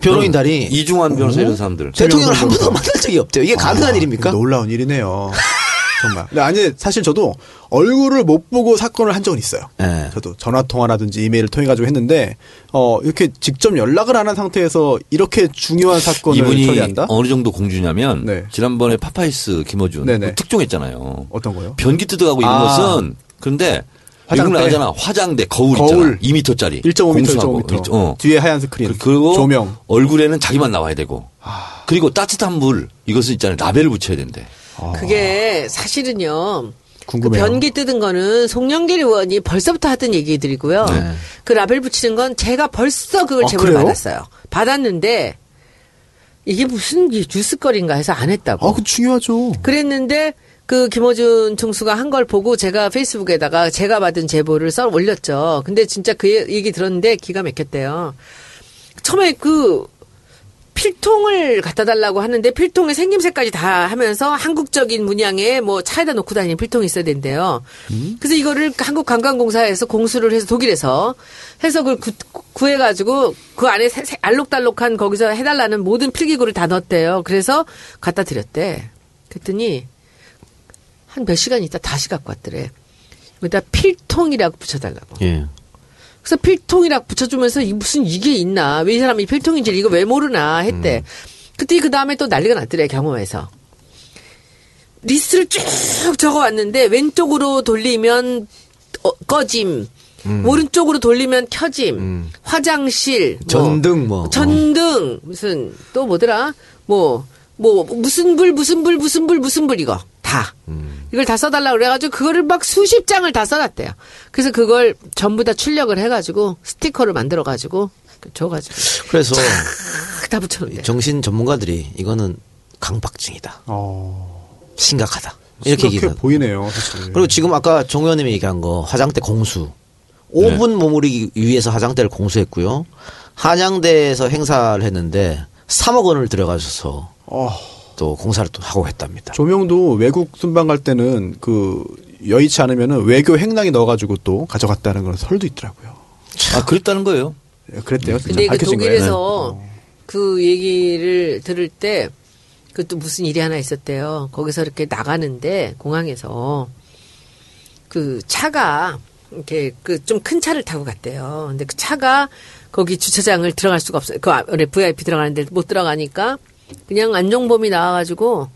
변호인단이
이중환 변호사 이런 사람들.
대통령을 한 번도 만난 적이 없대요. 이게 가능한 일입니까?
놀라운 일이네요. 정말. 근데 아니 사실 저도 얼굴을 못 보고 사건을 한 적은 있어요.
예.
저도 전화 통화라든지 이메일을 통해 가지고 했는데 어 이렇게 직접 연락을 안 한 상태에서 이렇게 중요한 사건을
이분이
처리한다?
어느 정도 공주냐면
네.
지난번에 파파이스 김어준. 그 특종했잖아요.
어떤 거요?
변기 뜯어가고 이런
아.
것은 그런데
화장대.
나가잖아. 화장대 거울,
거울.
있잖아. 2m짜리.
1.5m, 1.5m.
어.
뒤에 하얀 스크린.
그리고
조명. 아.
얼굴에는 자기만 나와야 되고. 그리고 따뜻한 물 이것은 있잖아요. 라벨을 붙여야 된대.
그게 사실은요. 그. 변기 뜯은 거는 송영길 의원이 벌써부터 하던 얘기들이고요.
네.
그 라벨 붙이는 건 제가 벌써 그걸
아,
제보를
그래요?
받았어요. 받았는데 이게 무슨 뉴스거리인가 해서 안 했다고.
아, 그 중요하죠.
그랬는데 그 김어준 총수가 한 걸 보고 제가 페이스북에다가 제가 받은 제보를 써 올렸죠. 근데 진짜 그 얘기 들었는데 기가 막혔대요. 처음에 그 필통을 갖다 달라고 하는데 필통의 생김새까지 다 하면서 한국적인 문양의 뭐 차에다 놓고 다니는 필통이 있어야 된대요. 그래서 이거를 한국관광공사에서 공수를 해서 독일에서 해서 그걸 구, 해가지고 그 안에 알록달록한 거기서 해달라는 모든 필기구를 다 넣었대요. 그래서 갖다 드렸대. 그랬더니 한 몇 시간 있다 다시 갖고 왔더래. 여기다 필통이라고 붙여달라고.
예.
그래서 필통이라고 붙여주면서 이 무슨 이게 있나? 왜 이 사람이 필통인지 이거 왜 모르나? 했대. 그때 그 다음에 또 난리가 났더래 경호에서. 리스트를 쭉 적어왔는데 왼쪽으로 돌리면 어, 꺼짐, 오른쪽으로 돌리면 켜짐, 화장실, 뭐,
전등 뭐.
전등. 무슨 또 뭐더라? 뭐 뭐 무슨 불 무슨 불 무슨 불 무슨 불 이거 다 이걸 다 써달라 고 그래가지고 그거를 막 수십 장을 다 써놨대요. 그래서 그걸 전부 다 출력을 해가지고 스티커를 만들어가지고 줘가지고
그래서
탁다 붙여놓는데.
정신 전문가들이 이거는 강박증이다.
어.
심각하다. 이렇게 얘기가.
보이네요, 사실.
그리고 지금 아까 정 의원님이 얘기한 거 화장대 공수. 5분 머무르기 위해서 화장대를 공수했고요. 한양대에서 행사를 했는데 3억 원을 들여가셔서
어,
또 공사를 또 하고 했답니다.
조명도 외국 순방 갈 때는 그 여의치 않으면은 외교 행랑에 넣어가지고 또 가져갔다는 그런 설도 있더라고요.
아, 그랬다는 거예요.
예, 그랬대요. 진짜
근데 그
밝혀진
독일에서
거예요.
그 얘기를 들을 때 그것도 무슨 일이 하나 있었대요. 거기서 이렇게 나가는데 공항에서 그 차가 이렇게 그 좀 큰 차를 타고 갔대요. 근데 그 차가 거기 주차장을 들어갈 수가 없어요. 그 안에 VIP 들어가는데 못 들어가니까 그냥 안종범이 나와가지고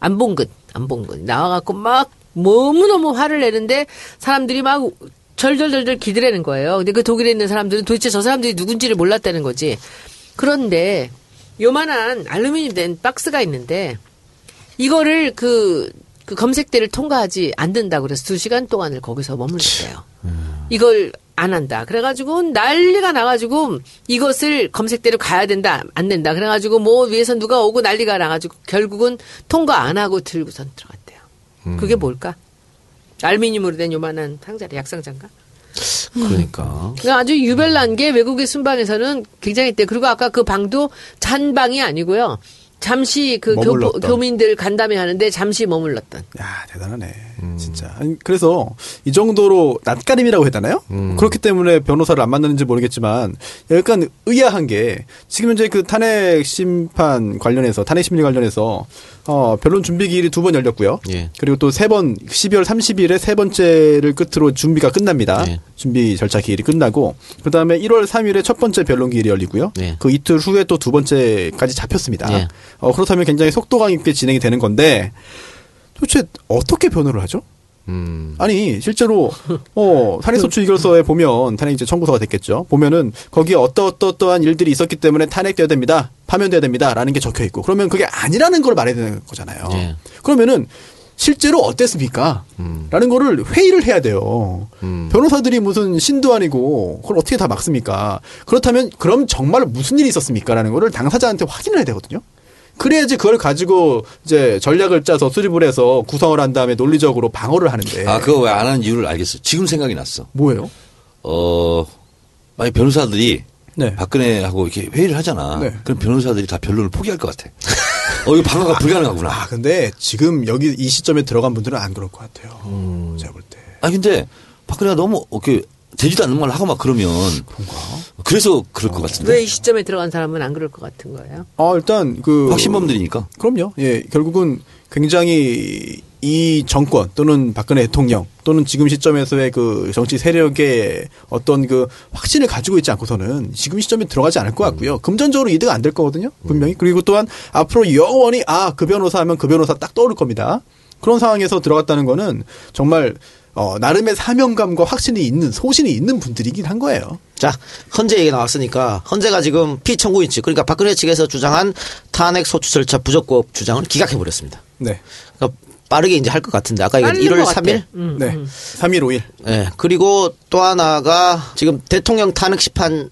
안봉근, 안봉근 나와갖고 막 너무너무 화를 내는데 사람들이 막 절절절절 기대라는 거예요. 근데 그 독일에 있는 사람들은 도대체 저 사람들이 누군지를 몰랐다는 거지. 그런데 요만한 알루미늄 된 박스가 있는데 이거를 그, 그 검색대를 통과하지 않는다고 그래서 두 시간 동안을 거기서 머물렀대요. 이걸 안 한다. 그래가지고 난리가 나가지고 이것을 검색대로 가야 된다. 안 된다. 그래가지고 뭐 위에서 누가 오고 난리가 나가지고 결국은 통과 안 하고 들고선 들어갔대요. 그게 뭘까? 알루미늄으로 된 요만한 상자래, 약상자인가?
그러니까.
그러니까 아주 유별난 게 외국의 순방에서는 굉장히 있대. 그리고 아까 그 방도 잔 방이 아니고요. 잠시 그 교,
머물렀던.
교 민들 간담회 하는데 잠시 머물렀던.
야 대단하네 진짜 아니, 그래서 이 정도로 낯가림이라고 했잖아요 그렇기 때문에 변호사를 안 만나는지 모르겠지만 약간 의아한 게 지금 현재 그 탄핵 심판 관련해서 탄핵 심리 관련해서 어 변론 준비 기일이 두 번 열렸고요
예.
그리고 또 세 번 12월 30일에 세 번째를 끝으로 준비가 끝납니다
예.
준비 절차 기일이 끝나고 그다음에 1월 3일에 첫 번째 변론 기일이 열리고요
예.
그 이틀 후에 또 두 번째까지 잡혔습니다
예.
어, 그렇다면 굉장히 속도감 있게 진행이 되는 건데 도대체 어떻게 변호를 하죠?
음.
아니 실제로 어 탄핵소추 이결서에 보면 탄핵 이제 청구서가 됐겠죠. 보면은 거기에 어떠 어떠 어떠한 일들이 있었기 때문에 탄핵돼야 됩니다. 파면돼야 됩니다라는 게 적혀 있고 그러면 그게 아니라는 걸 말해야 되는 거잖아요.
예.
그러면은 실제로 어땠습니까? 라는 거를 회의를 해야 돼요. 변호사들이 무슨 신도 아니고 그걸 어떻게 다 막습니까? 그렇다면 그럼 정말 무슨 일이 있었습니까? 라는 거를 당사자한테 확인을 해야 되거든요. 그래야지 그걸 가지고 이제 전략을 짜서 수립을 해서 구성을 한 다음에 논리적으로 방어를 하는데.
아, 그거 왜 안 하는 이유를 알겠어. 지금 생각이 났어.
뭐예요?
어, 만약 변호사들이
네.
박근혜하고 이렇게 회의를 하잖아.
네.
그럼 변호사들이 다 변론을 포기할 것 같아. 어, 이거 방어가 불가능하구나.
아, 근데 지금 여기 이 시점에 들어간 분들은 안 그럴 것 같아요.
음.
제가 볼 때.
아 근데 박근혜가 너무 이렇게 되지도 않는 말 하고 막 그러면 그래서 그럴 것 같은데.
왜 이 시점에 들어간 사람은 안 그럴 것 같은 거예요?
아, 일단 그
확신범들이니까.
그럼요. 예, 결국은 굉장히 이 정권 또는 박근혜 대통령 또는 지금 시점에서의 그 정치 세력의 어떤 그 확신을 가지고 있지 않고서는 지금 시점에 들어가지 않을 것 같고요. 금전적으로 이득 안 될 거거든요. 분명히. 그리고 또한 앞으로 영원히 아, 그 변호사 하면 그 변호사 딱 떠오를 겁니다. 그런 상황에서 들어갔다는 거는 정말 어, 나름의 사명감과 확신이 있는 소신이 있는 분들이긴 한 거예요.
자, 헌재 얘기 나왔으니까 헌재가 지금 피청구인치 그러니까 박근혜 측에서 주장한 탄핵 소추 절차 부적법 주장을 기각해 버렸습니다.
네.
그러니까 빠르게 이제 할 것 같은데 아까 얘기한
빠른
1월
것 같아.
3일
음,
네.
음.
3일 5일.
예. 그리고 또 하나가 지금 대통령 탄핵 심판에서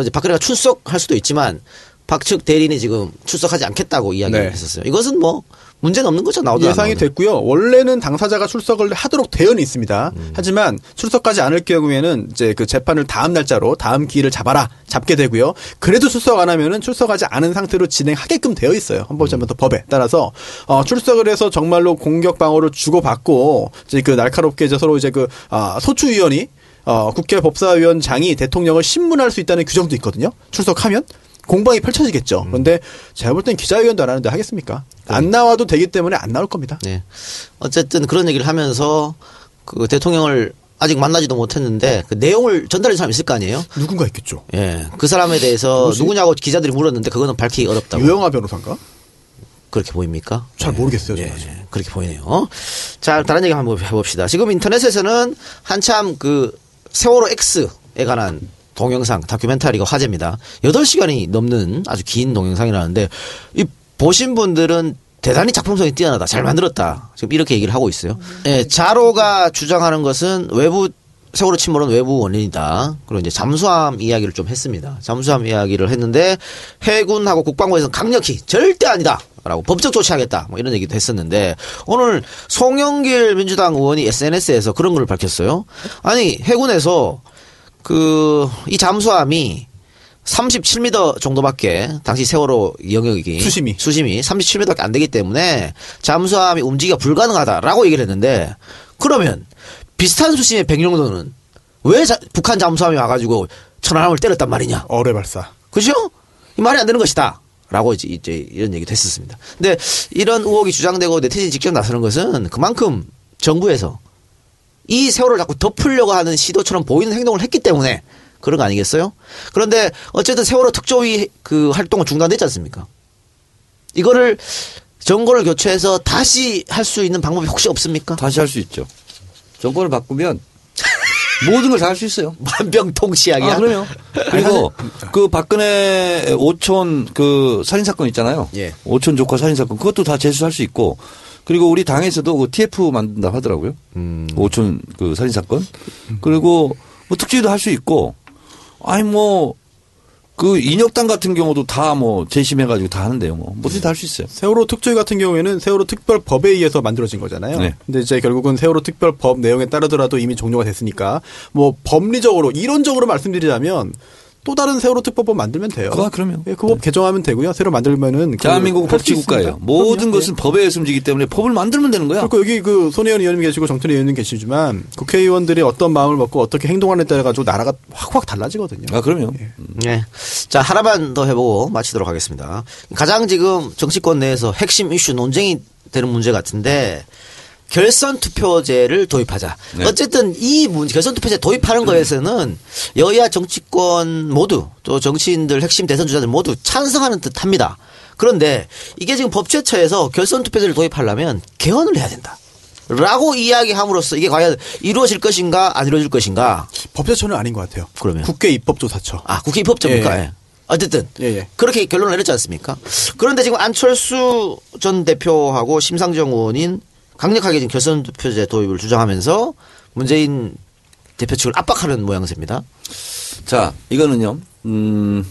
이제 박근혜가 출석할 수도 있지만 박측 대리인이 지금 출석하지 않겠다고 이야기를
네.
했었어요. 이것은 뭐 문제는 없는 거죠. 나오도 안
예상이. 됐고요. 원래는 당사자가 출석을 하도록 되어는 있습니다.
음.
하지만 출석하지 않을 경우에는 이제 그 재판을 다음 날짜로 다음 기일을 잡아라 잡게 되고요. 그래도 출석 안 하면은 출석하지 않은 상태로 진행하게끔 되어 있어요. 헌법재판소 법에 따라서 어, 출석을 해서 정말로 공격 방어를 주고받고 이제 그 날카롭게 이제 서로 이제 그 아, 소추위원이 어, 국회 법사위원장이 대통령을 신문할 수 있다는 규정도 있거든요. 출석하면 공방이 펼쳐지겠죠. 그런데 제가 볼 땐 기자회견도 안 하는데 하겠습니까? 안 나와도 되기 때문에 안 나올 겁니다.
네. 어쨌든 그런 얘기를 하면서 그 대통령을 아직 만나지도 못했는데 그 내용을 전달한 사람 있을 거 아니에요?
누군가 있겠죠.
예. 그 사람에 대해서 누구냐고 기자들이 물었는데 그거는 밝히기 어렵다고.
유영아 변호사인가?
그렇게 보입니까?
잘 모르겠어요.
예,
아직.
예, 그렇게 보이네요. 자, 다른 얘기 한번 해봅시다. 지금 인터넷에서는 한참 그 세월호 X에 관한 동영상, 다큐멘터리가 화제입니다. 8시간이 넘는 아주 긴 동영상이라는데, 이 보신 분들은 대단히 작품성이 뛰어나다. 잘 만들었다. 지금 이렇게 얘기를 하고 있어요. 예, 자로가 주장하는 것은 외부 세월호 침몰은 외부 원인이다. 그리고 이제 잠수함 이야기를 좀 했습니다. 잠수함 이야기를 했는데 해군하고 국방부에서는 강력히 절대 아니다. 라고 법적 조치하겠다. 뭐 이런 얘기도 했었는데 오늘 송영길 민주당 의원이 SNS에서 그런 걸 밝혔어요. 아니 해군에서 그 이 잠수함이 37m 정도밖에 당시 세월호 영역이
수심이.
수심이 37m밖에 안 되기 때문에 잠수함이 움직이기가 불가능하다라고 얘기를 했는데 그러면 비슷한 수심의 백령도는 왜 자- 북한 잠수함이 와가지고 천안함을 때렸단 말이냐?
어뢰 발사.
그죠? 이 말이 안 되는 것이다. 라고 이제, 이제 이런 얘기도 했었습니다. 근데 이런 의혹이 주장되고 네티즌이 직접 나서는 것은 그만큼 정부에서 이 세월을 자꾸 덮으려고 하는 시도처럼 보이는 행동을 했기 때문에 그런 거 아니겠어요? 그런데 어쨌든 세월호 특조위 그 활동은 중단됐지 않습니까? 이거를 정권을 교체해서 다시 할 수 있는 방법이 혹시 없습니까?
다시 할 수 있죠. 정권을 바꾸면 모든 걸 다 할 수 있어요.
만병통치약이야.
아, 그래요. 그리고 그 박근혜 오촌 그 살인 사건 있잖아요.
예.
오촌 조카 살인 사건 그것도 다 재수할 수 있고 그리고 우리 당에서도 그 TF 만든다 하더라고요.
음.
오촌 그 살인 사건. 그리고 뭐 특주위도 할 수 있고 아니 뭐 그 인혁당 같은 경우도 다 뭐 재심해가지고 다 하는데요. 뭐 뭐든지 다 할 수 있어요.
세월호 특조위 같은 경우에는 세월호 특별법에 의해서 만들어진 거잖아요.
네.
근데 이제 결국은 세월호 특별법 내용에 따르더라도 이미 종료가 됐으니까 뭐 법리적으로 이론적으로 말씀드리자면 또 다른 세월호 특별법 만들면 돼요.
그거 그러면.
예, 그법 개정하면 되고요. 새로 만들면은 그
대한민국은
할수
법치국가예요. 모든
그럼요.
것은 법에 움직이기 때문에 법을 만들면 되는 거야.
그리고 여기 그 손혜원 의원님 계시고 정태희 의원님 계시지만 국회의원들이 어떤 마음을 먹고 어떻게 행동하느냐에 따라 가지고 나라가 확확 달라지거든요.
아 그럼요.
네. 자, 하나만 더 해보고 마치도록 하겠습니다. 가장 지금 정치권 내에서 핵심 이슈 논쟁이 되는 문제 같은데 결선 투표제를 도입하자.
네.
어쨌든 이 문제, 결선 투표제 도입하는 거에서는 여야 정치권 모두 또 정치인들 핵심 대선 주자들 모두 찬성하는 듯 합니다. 그런데 이게 지금 법제처에서 결선 투표제를 도입하려면 개헌을 해야 된다. 라고 이야기함으로써 이게 과연 이루어질 것인가 안 이루어질 것인가.
법제처는 아닌 것 같아요.
그러면?
국회 입법조사처.
아, 국회 입법제입니까?
예, 예.
예. 어쨌든
예, 예.
그렇게 결론을 내렸지 않습니까? 그런데 지금 안철수 전 대표하고 심상정 의원인 강력하게 지금 결선 투표제 도입을 주장하면서 문재인 대표 측을 압박하는 모양새입니다.
자, 이거는요, 음,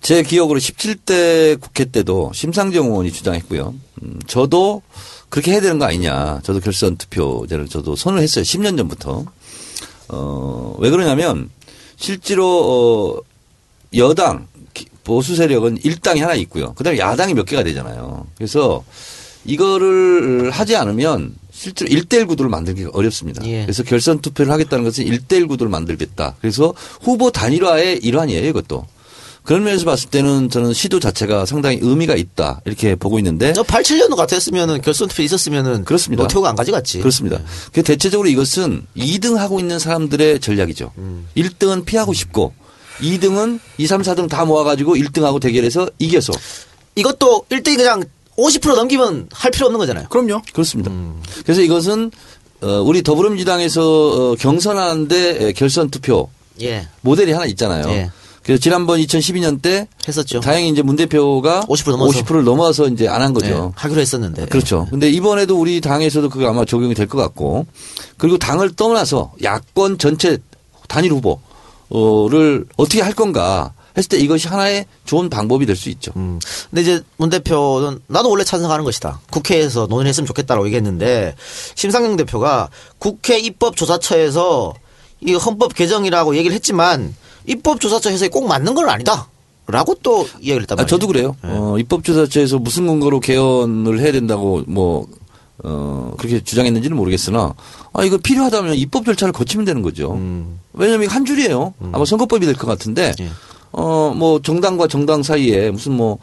제 기억으로 17대 국회 때도 심상정 의원이 주장했고요. 음, 저도 그렇게 해야 되는 거 아니냐. 저도 결선 투표제를 저도 선을 했어요. 10년 전부터. 어, 왜 그러냐면 실제로 어, 여당 기- 보수 세력은 일당이 하나 있고요. 그다음에 야당이 몇 개가 되잖아요. 그래서 이거를 하지 않으면 실제로 1대1 구도를 만들기가 어렵습니다.
예.
그래서 결선 투표를 하겠다는 것은 1대1 구도를 만들겠다. 그래서 후보 단일화의 일환이에요, 이것도. 그런 면에서 봤을 때는 저는 시도 자체가 상당히 의미가 있다. 이렇게 보고 있는데
87년도 같았으면은 결선 투표 있었으면은
그렇습니다.
노태우가 안 가져갔지.
그렇습니다. 그 대체적으로 이것은 2등 하고 있는 사람들의 전략이죠. 1등은 피하고 싶고 2등은 2, 3, 4등 다 모아가지고 1등하고 대결해서 이겨서
이것도 1등이 그냥 50% 넘기면 할 필요 없는 거잖아요.
그럼요.
그렇습니다. 그래서 이것은 어, 우리 더불어민주당에서 어, 경선하는데 결선 투표
예.
모델이 하나 있잖아요.
예.
그래서 지난번 2012년 때
했었죠.
다행히 이제 문 대표가
50% 넘어서.
50%를 넘어서 이제 안 한 거죠.
예, 하기로 했었는데.
그렇죠. 근데 이번에도 우리 당에서도 그거 아마 적용이 될 것 같고 그리고 당을 떠나서 야권 전체 단일 후보를 어떻게 할 건가 했을 때 이것이 하나의 좋은 방법이 될 수 있죠.
음. 근데 이제 문 대표는 나도 원래 찬성하는 것이다. 국회에서 논의했으면 좋겠다라고 얘기했는데 심상정 대표가 국회 입법조사처에서 이 헌법 개정이라고 얘기를 했지만 입법조사처 해석이 꼭 맞는 건 아니다. 라고 또 이야기를 했단
아,
말이에요.
저도 그래요.
예.
어, 입법조사처에서 무슨 근거로 개헌을 해야 된다고 뭐, 어, 그렇게 주장했는지는 모르겠으나, 아, 이거 필요하다면 입법 절차를 거치면 되는 거죠.
음.
왜냐면 이거 한 줄이에요. 아마 선거법이 될 것 같은데,
예.
어, 뭐, 정당과 정당 사이에 무슨 뭐,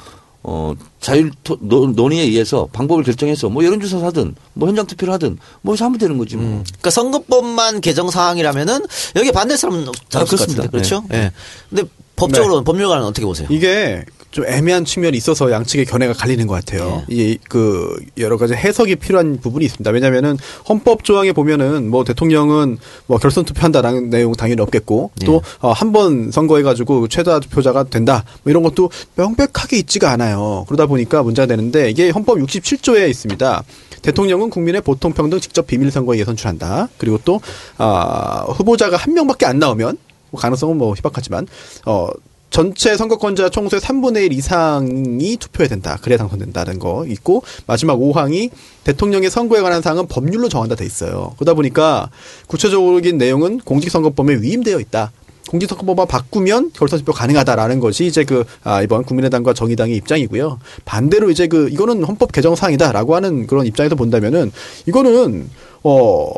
어, 자율 토- 논- 논의에 의해서 방법을 결정해서 뭐 여론조사를 하든 뭐 현장 투표를 하든 뭐 해서 하면 되는 거지 뭐.
그러니까 선거법만 개정 사항이라면은 여기 반대 사람은 잘
아,
없을 것
그렇습니다.
같은데 그렇죠? 예. 근데 법적으로 법률가는 어떻게 보세요?
이게 좀 애매한 측면이 있어서 양측의 견해가 갈리는 것 같아요.
예.
이게 그 여러 가지 해석이 필요한 부분이 있습니다. 왜냐하면은 헌법 조항에 보면은 뭐 대통령은 뭐 결선 투표한다라는 내용 당연히 없겠고
예.
또한 번 선거해 가지고 최다 투표자가 된다 뭐 이런 것도 명백하게 있지가 않아요. 그러다 보니까 문제가 되는데 이게 헌법 67조에 있습니다. 대통령은 국민의 보통 평등 직접 비밀 선거에 선출한다. 그리고 또 아, 후보자가 한 명밖에 안 나오면 뭐 가능성은 뭐 희박하지만 어 전체 선거권자 총수의 3분의 1 이상이 투표해야 된다. 그래야 당선된다는 거 있고 마지막 5항이 대통령의 선거에 관한 사항은 법률로 정한다 돼 있어요. 그러다 보니까 구체적인 내용은 공직선거법에 위임되어 있다. 공직선거법만 바꾸면 결선 투표 가능하다라는 것이 이제 그 아, 이번 국민의당과 정의당의 입장이고요. 반대로 이제 그 이거는 헌법 개정 사항이다라고 하는 그런 입장에서 본다면은 이거는 어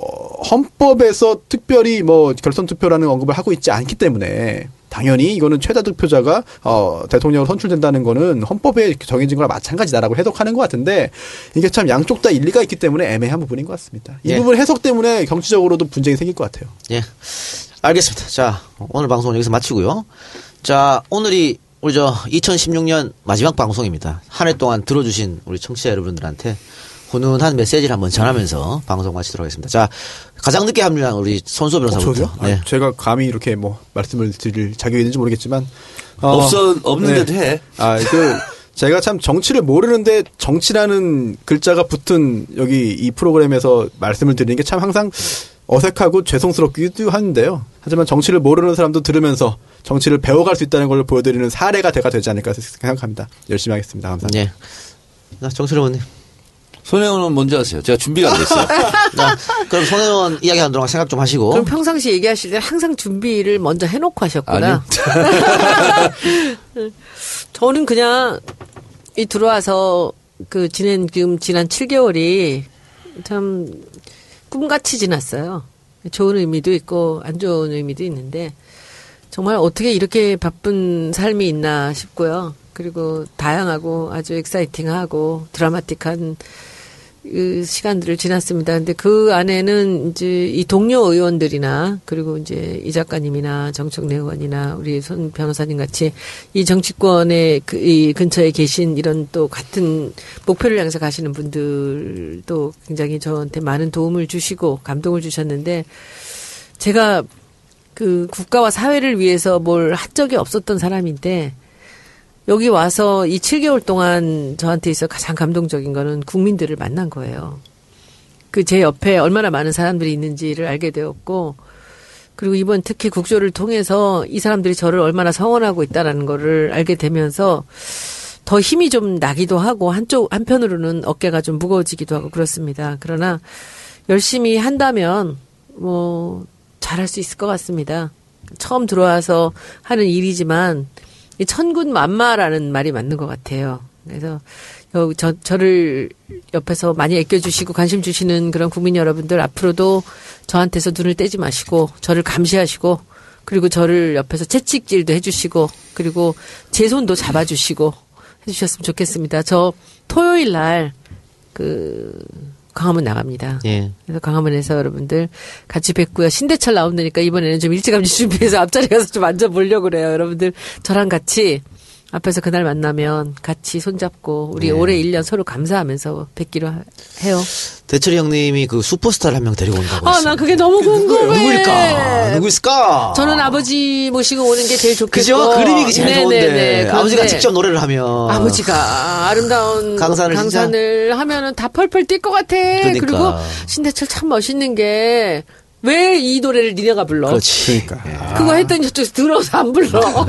헌법에서 특별히 뭐 결선 투표라는 언급을 하고 있지 않기 때문에 당연히 이거는 최다 득표자가 어 대통령으로 선출된다는 거는 헌법에 정해진 거랑 마찬가지다라고 해석하는 것 같은데 이게 참 양쪽 다 일리가 있기 때문에 애매한 부분인 것 같습니다. 이
예.
부분 해석 때문에 정치적으로도 분쟁이 생길 것 같아요.
예. 알겠습니다. 자, 오늘 방송 은 여기서 마치고요. 자, 오늘이 우리 저 2016년 마지막 방송입니다. 한 해 동안 들어주신 우리 청취자 여러분들한테 훈훈한 메시지를 한번 전하면서 방송 마치도록 하겠습니다. 자, 가장 늦게 합류한 우리 손수 변호사부터.
저도요?
네.
아, 제가 감히 이렇게 뭐 말씀을 드릴 자격이 있는지 모르겠지만 어,
없어 없는데도
네.
해.
아, 그 제가 참 정치를 모르는데 정치라는 글자가 붙은 여기 이 프로그램에서 말씀을 드리는 게 참 항상 어색하고 죄송스럽기도 하는데요. 하지만 정치를 모르는 사람도 들으면서 정치를 배워갈 수 있다는 걸 보여드리는 사례가 대가 되지 않을까 생각합니다. 열심히 하겠습니다. 감사합니다.
예. 자, 정철의원님.
손혜원은 뭔지 아세요? 제가 준비가 안 됐어요.
자, 그럼 손혜원 이야기 하는 동안 생각 좀 하시고.
그럼 평상시 얘기하실 때 항상 준비를 먼저 해놓고 하셨구나. 저는 그냥 이 들어와서 그 지난 지금 지난 7개월이 참 꿈같이 지났어요. 좋은 의미도 있고 안 좋은 의미도 있는데 정말 어떻게 이렇게 바쁜 삶이 있나 싶고요. 그리고 다양하고 아주 엑사이팅하고 드라마틱한 그 시간들을 지났습니다. 근데 그 안에는 이제 이 동료 의원들이나 그리고 이제 이 작가님이나 정청래 의원이나 우리 손 변호사님 같이 이 정치권의 그 이 근처에 계신 이런 또 같은 목표를 향해서 가시는 분들도 굉장히 저한테 많은 도움을 주시고 감동을 주셨는데 제가 그 국가와 사회를 위해서 뭘 한 적이 없었던 사람인데 여기 와서 이 7개월 동안 저한테 있어 가장 감동적인 거는 국민들을 만난 거예요. 그 제 옆에 얼마나 많은 사람들이 있는지를 알게 되었고, 그리고 이번 특히 국조를 통해서 이 사람들이 저를 얼마나 성원하고 있다라는 거를 알게 되면서 더 힘이 좀 나기도 하고 한쪽 한편으로는 어깨가 좀 무거워지기도 하고 그렇습니다. 그러나 열심히 한다면 뭐 잘할 수 있을 것 같습니다. 처음 들어와서 하는 일이지만 이 천군 만마라는 말이 맞는 것 같아요. 그래서 여- 저, 저를 옆에서 많이 아껴주시고 관심 주시는 그런 국민 여러분들 앞으로도 저한테서 눈을 떼지 마시고 저를 감시하시고 그리고 저를 옆에서 채찍질도 해주시고 그리고 제 손도 잡아주시고 해주셨으면 좋겠습니다. 저 토요일 날 그 광화문 나갑니다.
예.
그래서 광화문에서 여러분들 같이 뵙고요. 신대철 나온다니까 이번에는 좀 일찌감치 준비해서 앞자리 가서 좀 앉아보려고 그래요. 여러분들 저랑 같이 앞에서 그날 만나면 같이 손잡고 우리
네.
올해 1년 서로 감사하면서 뵙기로 하- 해요.
대철이 형님이 그 슈퍼스타를 한 명 데리고 온다고
아. 나 그게 너무 궁금해.
누구일까? 누구 있을까?
저는 아버지 모시고 오는 게 제일 좋겠고.
그죠? 그림이 그 제일 좋은데
네네네.
아버지가
그런데
직접 노래를 하면
아버지가 아름다운
강산을
강산을 하면은 다 펄펄 뛸 것 같아.
그러니까.
그리고 신대철 참 멋있는 게 왜 이 노래를 니네가 불러?
그렇지.
그러니까.
그거 했더니 저쪽에서 들어서 안 불러.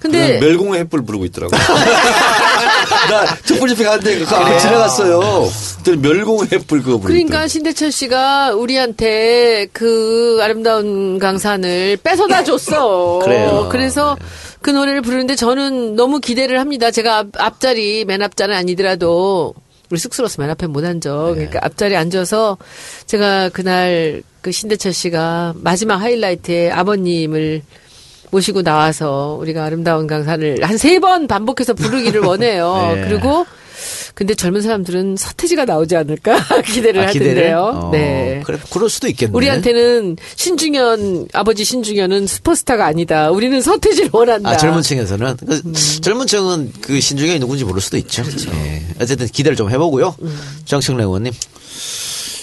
근데
멸공의 횃불 부르고 있더라고. 나 촛불 집회 갔는데 그거 앞에 지나갔어요. 그랬더니 멸공의 횃불 그거 부르고
그러니까 신대철 씨가 우리한테 그 아름다운 강산을 뺏어다 줬어.
그래요.
그래서 그 노래를 부르는데 저는 너무 기대를 합니다. 제가 앞, 앞자리 맨 앞자리는 아니더라도 우리 쑥스러워서 맨 앞에 못 앉아. 그러니까 앞자리에 앉아서 제가 그날 그 신대철 씨가 마지막 하이라이트에 아버님을 모시고 나와서 우리가 아름다운 강산을 한 세 번 반복해서 부르기를 원해요.
네.
그리고 근데 젊은 사람들은 서태지가 나오지 않을까 기대를
아?
하던데요.
어,
네.
그래, 그럴 수도 있겠네.
우리한테는 신중현 아버지 신중현은 슈퍼스타가 아니다. 우리는 서태지를 원한다.
아, 젊은 층에서는. 그
음.
젊은 층은 그 신중현이 누군지 모를 수도 있죠.
그렇죠.
예. 어쨌든 기대를 좀 해보고요.
음.
정청래 의원님.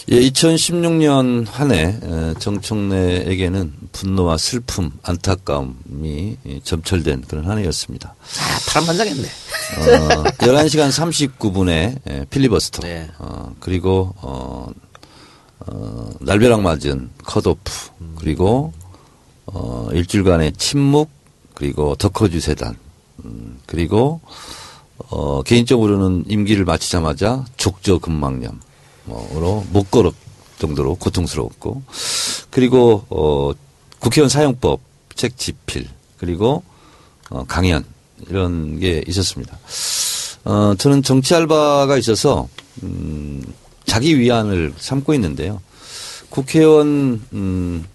예, 2016년 한 해 정청래에게는 분노와 슬픔, 안타까움이 점철된 그런 한 해였습니다.
아, 파란만장했네.
어, 11시간 39분에 필리버스터.
네.
어, 그리고 어, 어, 날벼락 맞은 컷오프. 그리고 어, 일주일간의 침묵. 그리고 덕허주세단. 음, 그리고 어, 개인적으로는 임기를 마치자마자 족저근막염. 뭐로 못 걸을 정도로 고통스러웠고 그리고 어 국회의원 사용법 책 집필 그리고 어 강연 이런 게 있었습니다. 어 저는 정치 알바가 있어서 음 자기 위안을 삼고 있는데요. 국회의원 음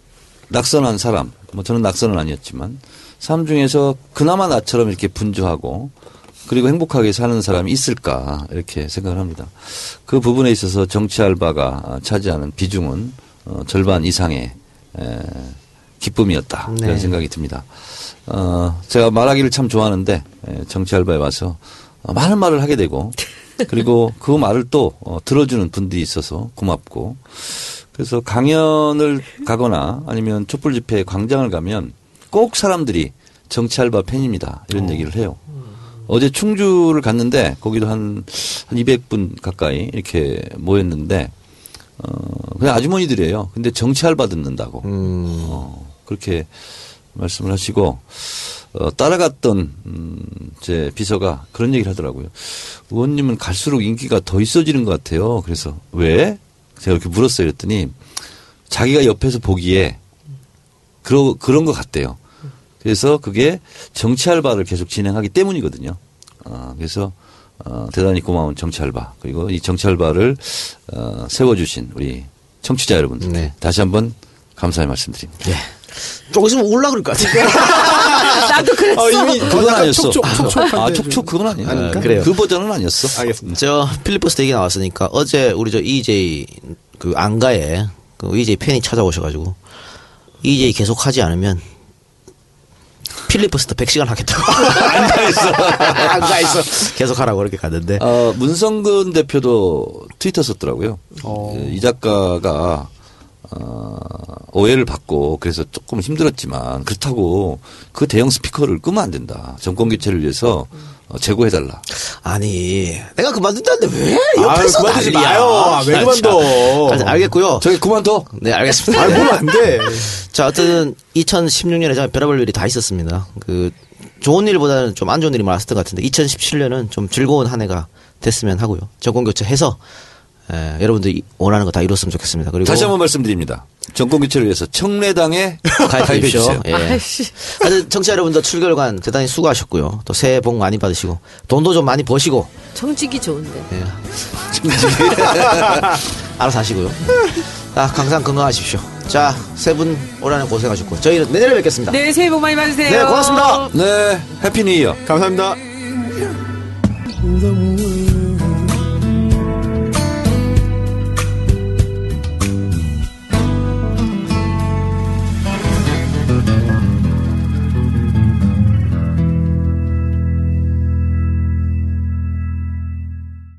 낙선한 사람 뭐 저는 낙선은 아니었지만 사람 중에서 그나마 나처럼 이렇게 분주하고 그리고 행복하게 사는 사람이 있을까 이렇게 생각을 합니다. 그 부분에 있어서 정치 알바가 차지하는 비중은 어, 절반 이상의 에, 기쁨이었다
네.
이런 생각이 듭니다. 어, 제가 말하기를 참 좋아하는데 에, 정치 알바에 와서 어, 많은 말을 하게 되고 그리고 그 말을 또 어, 들어주는 분들이 있어서 고맙고 그래서 강연을 가거나 아니면 촛불 집회 광장을 가면 꼭 사람들이 정치 알바 팬입니다 이런 얘기를 해요. 어제 충주를 갔는데 거기도 한, 한 200분 가까이 이렇게 모였는데 어, 그냥 아주머니들이에요. 근데 정치 알바 듣는다고. 어, 그렇게 말씀을 하시고 어, 따라갔던 음, 제 비서가 그런 얘기를 하더라고요. 의원님은 갈수록 인기가 더 있어지는 것 같아요. 그래서 왜? 제가 이렇게 물었어요. 그랬더니 자기가 옆에서 보기에 그러, 그런 것 같대요. 그래서 그게 정치 알바를 계속 진행하기 때문이거든요. 어, 그래서 어, 대단히 고마운 정치 알바 그리고 이 정치 알바를 어, 세워주신 우리 청취자 여러분들
네.
다시 한번 감사의 말씀드립니다.
조금 있으면 올라 그럴 것 같아요.
나도 그랬어.
어, 이미
그건 아니었어.
촉촉, 촉촉한데
아, 촉촉 그건 아니에요.
아닙니까? 그래요.
그 버전은 아니었어.
알겠습니다.
저 필리버스터 얘기 나왔으니까 어제 우리 저 EJ 그 안가에 그 EJ 팬이 찾아오셔가지고 EJ 계속 하지 않으면 필리버스터 100시간 하겠다고 안가에서 안가에서 계속 하라고 그렇게 갔는데
어, 문성근 대표도 트위터 썼더라고요.
어.
그이 작가가 어, 오해를 받고 그래서 조금 힘들었지만 그렇다고 그 대형 스피커를 끄면 안 된다. 정권 교체를 위해서 어, 제고해달라.
아니, 내가 그만둔다는데 왜
아유,
옆에서
그만두지
난리야?
마요. 아, 왜
자,
그만둬?
자, 알겠고요.
저기 그만둬.
네, 알겠습니다.
아, 뭐면 안 돼.
자, 어쨌든 2016년에 정말 별의별 일이 다 있었습니다. 그 좋은 일보다는 좀 안 좋은 일이 많았을 것 같은데 2017년은 좀 즐거운 한 해가 됐으면 하고요. 정권 교체해서 에, 여러분들이 원하는 거 다 이뤘으면 좋겠습니다. 그리고
다시 한번 말씀드립니다. 정권 교체를 위해서 청래당에 가입해
가입해주십시오.
주세요.
예. 하여튼 청취자 여러분들 출결관 대단히 수고하셨고요. 또 새해 복 많이 받으시고 돈도 좀 많이 버시고
정직이 좋은데.
예. 알아서 하시고요. 아, 항상 건강하십시오. 자, 세 분올 한해 고생하셨고 저희는 내년에 뵙겠습니다.
네, 새해 복 많이 받으세요.
네, 고맙습니다.
네, happy new year.
감사합니다.